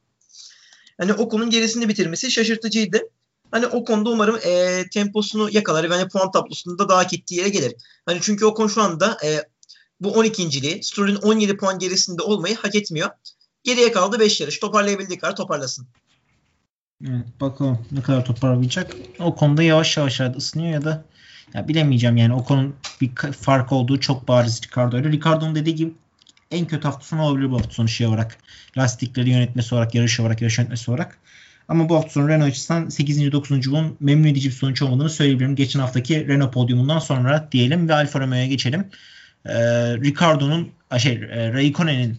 Speaker 3: Hani Ocon'un gerisini bitirmesi şaşırtıcıydı. Hani o konuda umarım e, temposunu yakalar ve hani puan tablosunda daha hak yere gelir. Hani çünkü Ocon şu anda e, bu 12.liği Stroll'ün 17 puan gerisinde olmayı hak etmiyor. Geriye kaldı 5 yarış. Toparlayabildiği kadar toparlasın.
Speaker 1: Evet, bakalım ne kadar toparlayacak. O konuda yavaş yavaş ısınıyor ya da ya bilemeyeceğim yani o konun bir fark olduğu çok bariz Ricardo ile. Ricardo'nun dediği gibi en kötü hafta sonu olabilir bu hafta sonu şey olarak. Lastikleri yönetmesi olarak, yarış olarak, yarış yönetmesi olarak. Ama bu hafta sonu Renault açısından 8. 9. yılın memnun edici bir sonuç olmadığını söyleyebilirim. Geçen haftaki Renault podyumundan sonra diyelim ve Alfa Romeo'ya geçelim. Ee, Ricardo'nun şey e, Raikkonen'in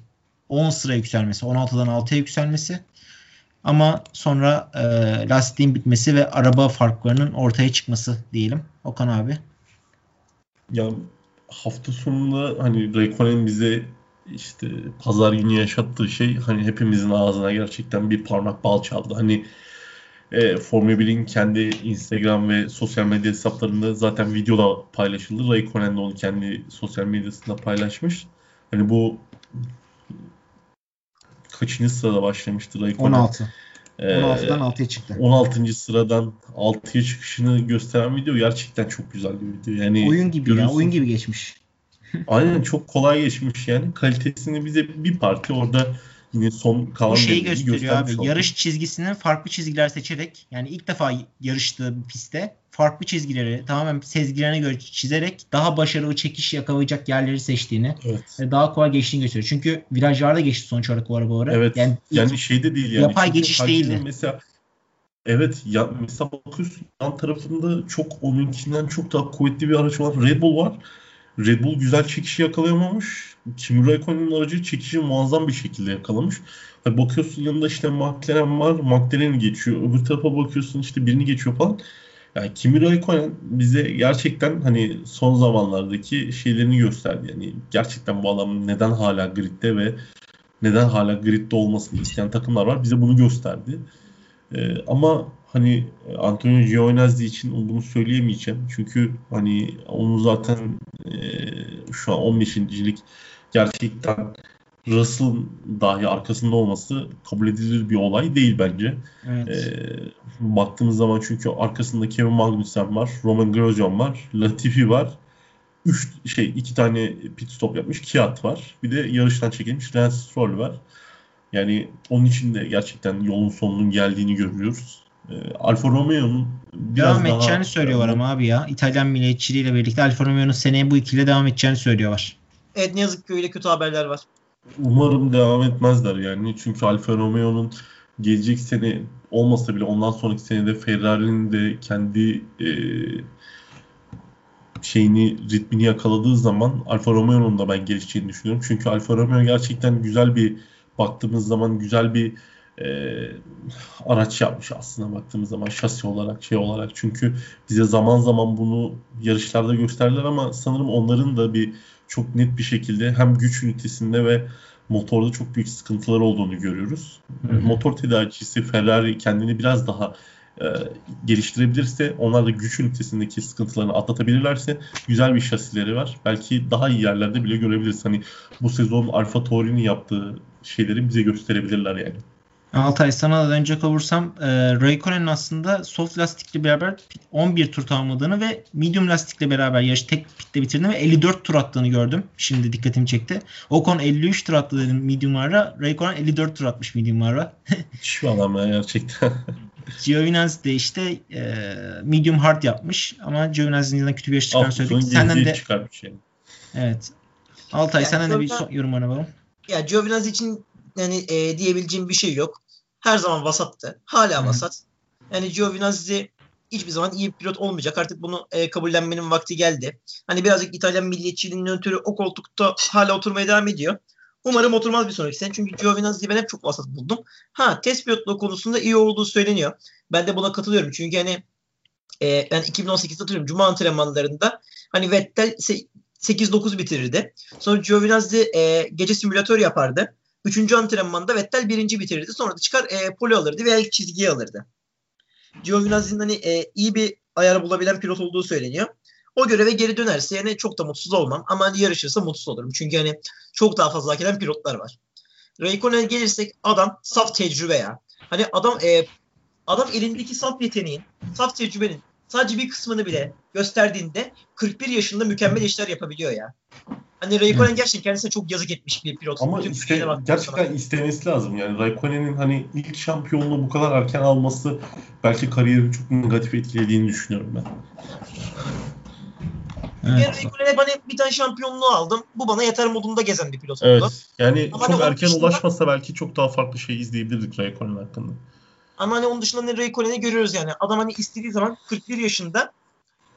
Speaker 1: 10 sıra yükselmesi, 16'dan 6'ya yükselmesi ama sonra e, lastiğin bitmesi ve araba farklarının ortaya çıkması diyelim. Okan abi.
Speaker 2: Ya hafta sonunda hani Raikkonen bize işte pazar günü yaşattığı şey hani hepimizin ağzına gerçekten bir parmak bal çaldı. Hani e, Formula 1'in kendi Instagram ve sosyal medya hesaplarında zaten videoda paylaşıldı. Raikkonen de onu kendi sosyal medyasında paylaşmış. Hani bu kaçıncı sırada başlamıştı Raikkonen?
Speaker 1: 16. 16'dan 6'ya çıktı.
Speaker 2: 16. sıradan 6'ya çıkışını gösteren video gerçekten çok güzel bir video. Yani
Speaker 1: oyun gibi ya, oyun gibi geçmiş.
Speaker 2: Aynen çok kolay geçmiş yani. Kalitesini bize bir parti orada yine son kalan
Speaker 1: Bu şeyi gösteriyor abi. Oldu. Yarış çizgisinin farklı çizgiler seçerek yani ilk defa yarıştığı pistte farklı çizgileri tamamen sezgilerine göre çizerek daha başarılı çekiş yakalayacak yerleri seçtiğini
Speaker 2: evet.
Speaker 1: ve daha kolay geçtiğini gösteriyor. Çünkü virajlarda geçti sonuç olarak o arabaları.
Speaker 2: Evet. Yani, yani şeyde değil yani.
Speaker 1: Yapay geçiş değildi.
Speaker 2: Mesela Evet ya mesela bakıyorsun yan tarafında çok onunkinden çok daha kuvvetli bir araç olan Red Bull var. Red Bull güzel çekişi yakalayamamış. Kimi Raikkonen'in aracı çekişi muazzam bir şekilde yakalamış. Hani bakıyorsun yanında işte McLaren var. McLaren geçiyor. Öbür tarafa bakıyorsun işte birini geçiyor falan. Yani Kimi Raikkonen bize gerçekten hani son zamanlardaki şeylerini gösterdi. Yani gerçekten bu adam neden hala gridde ve neden hala gridde olmasını isteyen takımlar var. Bize bunu gösterdi. Ee, ama hani Antonio Giovinazzi için bunu söyleyemeyeceğim. Çünkü hani onu zaten e, şu an 15.lik gerçekten Russell'ın dahi arkasında olması kabul edilir bir olay değil bence.
Speaker 1: Evet.
Speaker 2: E, baktığımız zaman çünkü arkasında Kevin Magnussen var, Roman Grosjean var, Latifi var. Üç şey iki tane pit stop yapmış Kiat var. Bir de yarıştan çekilmiş Lance Stroll var. Yani onun için de gerçekten yolun sonunun geldiğini görüyoruz. E, Alfa Romeo'nun biraz
Speaker 1: devam
Speaker 2: daha...
Speaker 1: edeceğini söylüyorlar ama abi ya. İtalyan milliyetçiliğiyle birlikte Alfa Romeo'nun seneye bu ikiliyle devam edeceğini söylüyorlar.
Speaker 3: Evet ne yazık ki öyle kötü haberler var.
Speaker 2: Umarım devam etmezler yani. Çünkü Alfa Romeo'nun gelecek sene olmasa bile ondan sonraki senede Ferrari'nin de kendi e, şeyini ritmini yakaladığı zaman Alfa Romeo'nun da ben gelişeceğini düşünüyorum. Çünkü Alfa Romeo gerçekten güzel bir baktığımız zaman güzel bir e, araç yapmış aslında baktığımız zaman şasi olarak şey olarak. Çünkü bize zaman zaman bunu yarışlarda gösterdiler ama sanırım onların da bir çok net bir şekilde hem güç ünitesinde ve motorda çok büyük sıkıntılar olduğunu görüyoruz. Hı hı. Motor tedarikçisi Ferrari kendini biraz daha e, geliştirebilirse onlar da güç ünitesindeki sıkıntılarını atlatabilirlerse güzel bir şasileri var. Belki daha iyi yerlerde bile görebiliriz. Hani bu sezon Alfa Tauri'nin yaptığı şeyleri bize gösterebilirler yani.
Speaker 1: Altay sana da dönecek olursam e, Raikkonen'in aslında soft lastikle beraber 11 tur tamamladığını ve medium lastikle beraber yarış tek pitte bitirdiğini ve 54 tur attığını gördüm. Şimdi dikkatimi çekti. Ocon 53 tur attı dedim mediumlara. Raikkonen 54 tur atmış mediumlara. <laughs>
Speaker 2: Şu adam ya gerçekten. <laughs>
Speaker 1: Giovinazzi de işte e, medium hard yapmış ama Giovinazzi'nin kötü bir yarış çıkarını söyledik. Senden de
Speaker 2: çıkarmış yani.
Speaker 1: Evet. Altay
Speaker 3: Yani
Speaker 1: senden de bir son yorumlarını alalım.
Speaker 3: Ya Giovinazzi için yani e, diyebileceğim bir şey yok. Her zaman vasattı. Hala vasat. Yani Giovinazzi hiçbir zaman iyi bir pilot olmayacak. Artık bunu e, kabullenmenin vakti geldi. Hani birazcık İtalyan milliyetçiliğinin ötürü o koltukta hala oturmaya devam ediyor. Umarım oturmaz bir sonraki sene. Çünkü Giovinazzi'yi ben hep çok vasat buldum. Ha test pilotluğu konusunda iyi olduğu söyleniyor. Ben de buna katılıyorum. Çünkü hani e, ben 2018'de hatırlıyorum. Cuma antrenmanlarında hani Vettel se- 8-9 bitirirdi. Sonra Giovinazzi e, gece simülatör yapardı. Üçüncü antrenmanda Vettel birinci bitirirdi. Sonra da çıkar e, pole alırdı veya ilk çizgiyi alırdı. Giovinazzi'nin hani e, iyi bir ayar bulabilen pilot olduğu söyleniyor. O göreve geri dönerse yani çok da mutsuz olmam. Ama hani yarışırsa mutsuz olurum. Çünkü hani çok daha fazla hak eden pilotlar var. Raikkonen'e gelirsek adam saf tecrübe ya. Hani adam e, adam elindeki saf yeteneğin, saf tecrübenin sadece bir kısmını bile gösterdiğinde 41 yaşında mükemmel işler yapabiliyor ya. Hani Raikkonen gerçekten kendisine çok yazık etmiş bir pilot.
Speaker 2: Ama
Speaker 3: Bütün
Speaker 2: işte gerçekten
Speaker 3: zaman.
Speaker 2: istemesi lazım. Yani Raikkonen'in hani ilk şampiyonluğu bu kadar erken alması belki kariyerini çok negatif etkilediğini düşünüyorum ben.
Speaker 3: Yani
Speaker 1: Evet.
Speaker 3: Raikkonen'e ben hep bir tane şampiyonluğu aldım. Bu bana yeter modunda gezen bir pilot oldu.
Speaker 2: Evet. Yani
Speaker 3: Ama
Speaker 2: çok
Speaker 3: hani
Speaker 2: erken ulaşmasa belki çok daha farklı şey izleyebilirdik Raikkonen hakkında.
Speaker 3: Ama hani onun dışında ne Raikkonen'i görüyoruz yani. Adam hani istediği zaman 41 yaşında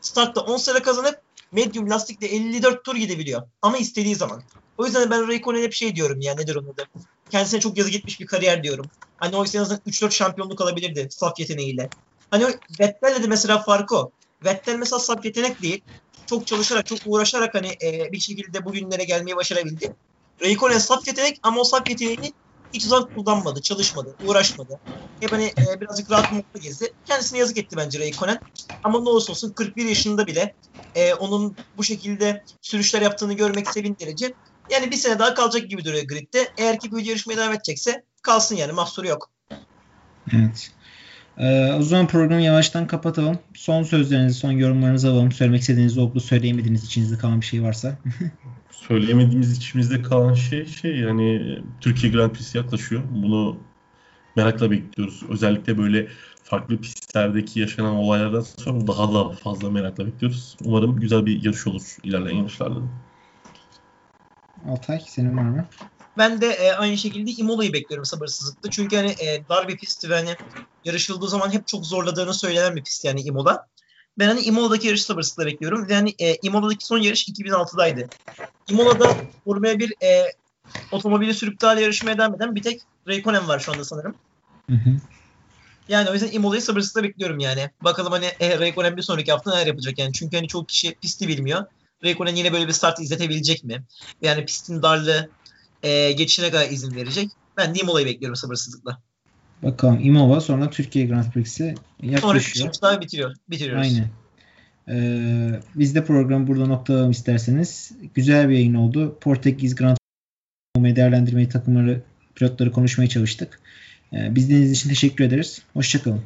Speaker 3: startta 10 sene kazanıp medium lastikle 54 tur gidebiliyor. Ama istediği zaman. O yüzden ben Raikkonen'e hep şey diyorum ya nedir onun adı. Kendisine çok yazık etmiş bir kariyer diyorum. Hani oysa en azından 3-4 şampiyonluk alabilirdi saf yeteneğiyle. Hani Vettel'le de mesela farkı o. Vettel mesela saf yetenek değil. Çok çalışarak, çok uğraşarak hani e, bir şekilde bugünlere gelmeyi başarabildi. Raikkonen saf yetenek ama o saf yeteneğini hiç zaman kullanmadı, çalışmadı, uğraşmadı. Hep hani e, birazcık rahat mutlu gezdi. Kendisine yazık etti bence Raikkonen. Ama ne olursa olsun 41 yaşında bile e, onun bu şekilde sürüşler yaptığını görmek sevindirici. Yani bir sene daha kalacak gibi duruyor gridde. Eğer ki bu yarışmaya devam edecekse kalsın yani mahsuru yok.
Speaker 1: Evet. Ee, o zaman programı yavaştan kapatalım. Son sözlerinizi, son yorumlarınızı alalım. Söylemek istediğiniz, olup da söyleyemediğiniz içinizde kalan bir şey varsa. <laughs>
Speaker 2: Söyleyemediğimiz içimizde kalan şey şey yani Türkiye Grand Prix'si yaklaşıyor. Bunu merakla bekliyoruz. Özellikle böyle farklı pistlerdeki yaşanan olaylardan sonra daha da fazla merakla bekliyoruz. Umarım güzel bir yarış olur ilerleyen yarışlarda. da.
Speaker 1: Altay senin var mı?
Speaker 3: Ben de e, aynı şekilde Imola'yı bekliyorum sabırsızlıkla. Çünkü hani e, dar bir pist ve hani yarışıldığı zaman hep çok zorladığını söylenen bir pist yani Imola. Ben hani Imola'daki yarışı sabırsızlıkla bekliyorum. Ve hani e, Imola'daki son yarış 2006'daydı. Imola'da Formula 1 e, otomobili sürüp daha yarışmaya devam eden bir tek Raikkonen var şu anda sanırım.
Speaker 1: Hı hı.
Speaker 3: Yani o yüzden Imola'yı sabırsızlıkla bekliyorum yani. Bakalım hani e, Raikkonen bir sonraki hafta neler yapacak yani. Çünkü hani çok kişi pisti bilmiyor. Raikkonen yine böyle bir start izletebilecek mi? Yani pistin darlığı e, geçişine kadar izin verecek. Ben de Imola'yı bekliyorum sabırsızlıkla.
Speaker 1: Bakalım Imola sonra Türkiye Grand Prix'si yaklaşıyor.
Speaker 3: daha bitiriyor. Bitiriyoruz.
Speaker 1: Aynen. Ee, biz de programı burada noktalayalım isterseniz. Güzel bir yayın oldu. Portekiz Grand Prix'yi değerlendirmeyi, takımları, pilotları konuşmaya çalıştık. Ee, biz dinlediğiniz için teşekkür ederiz. Hoşçakalın.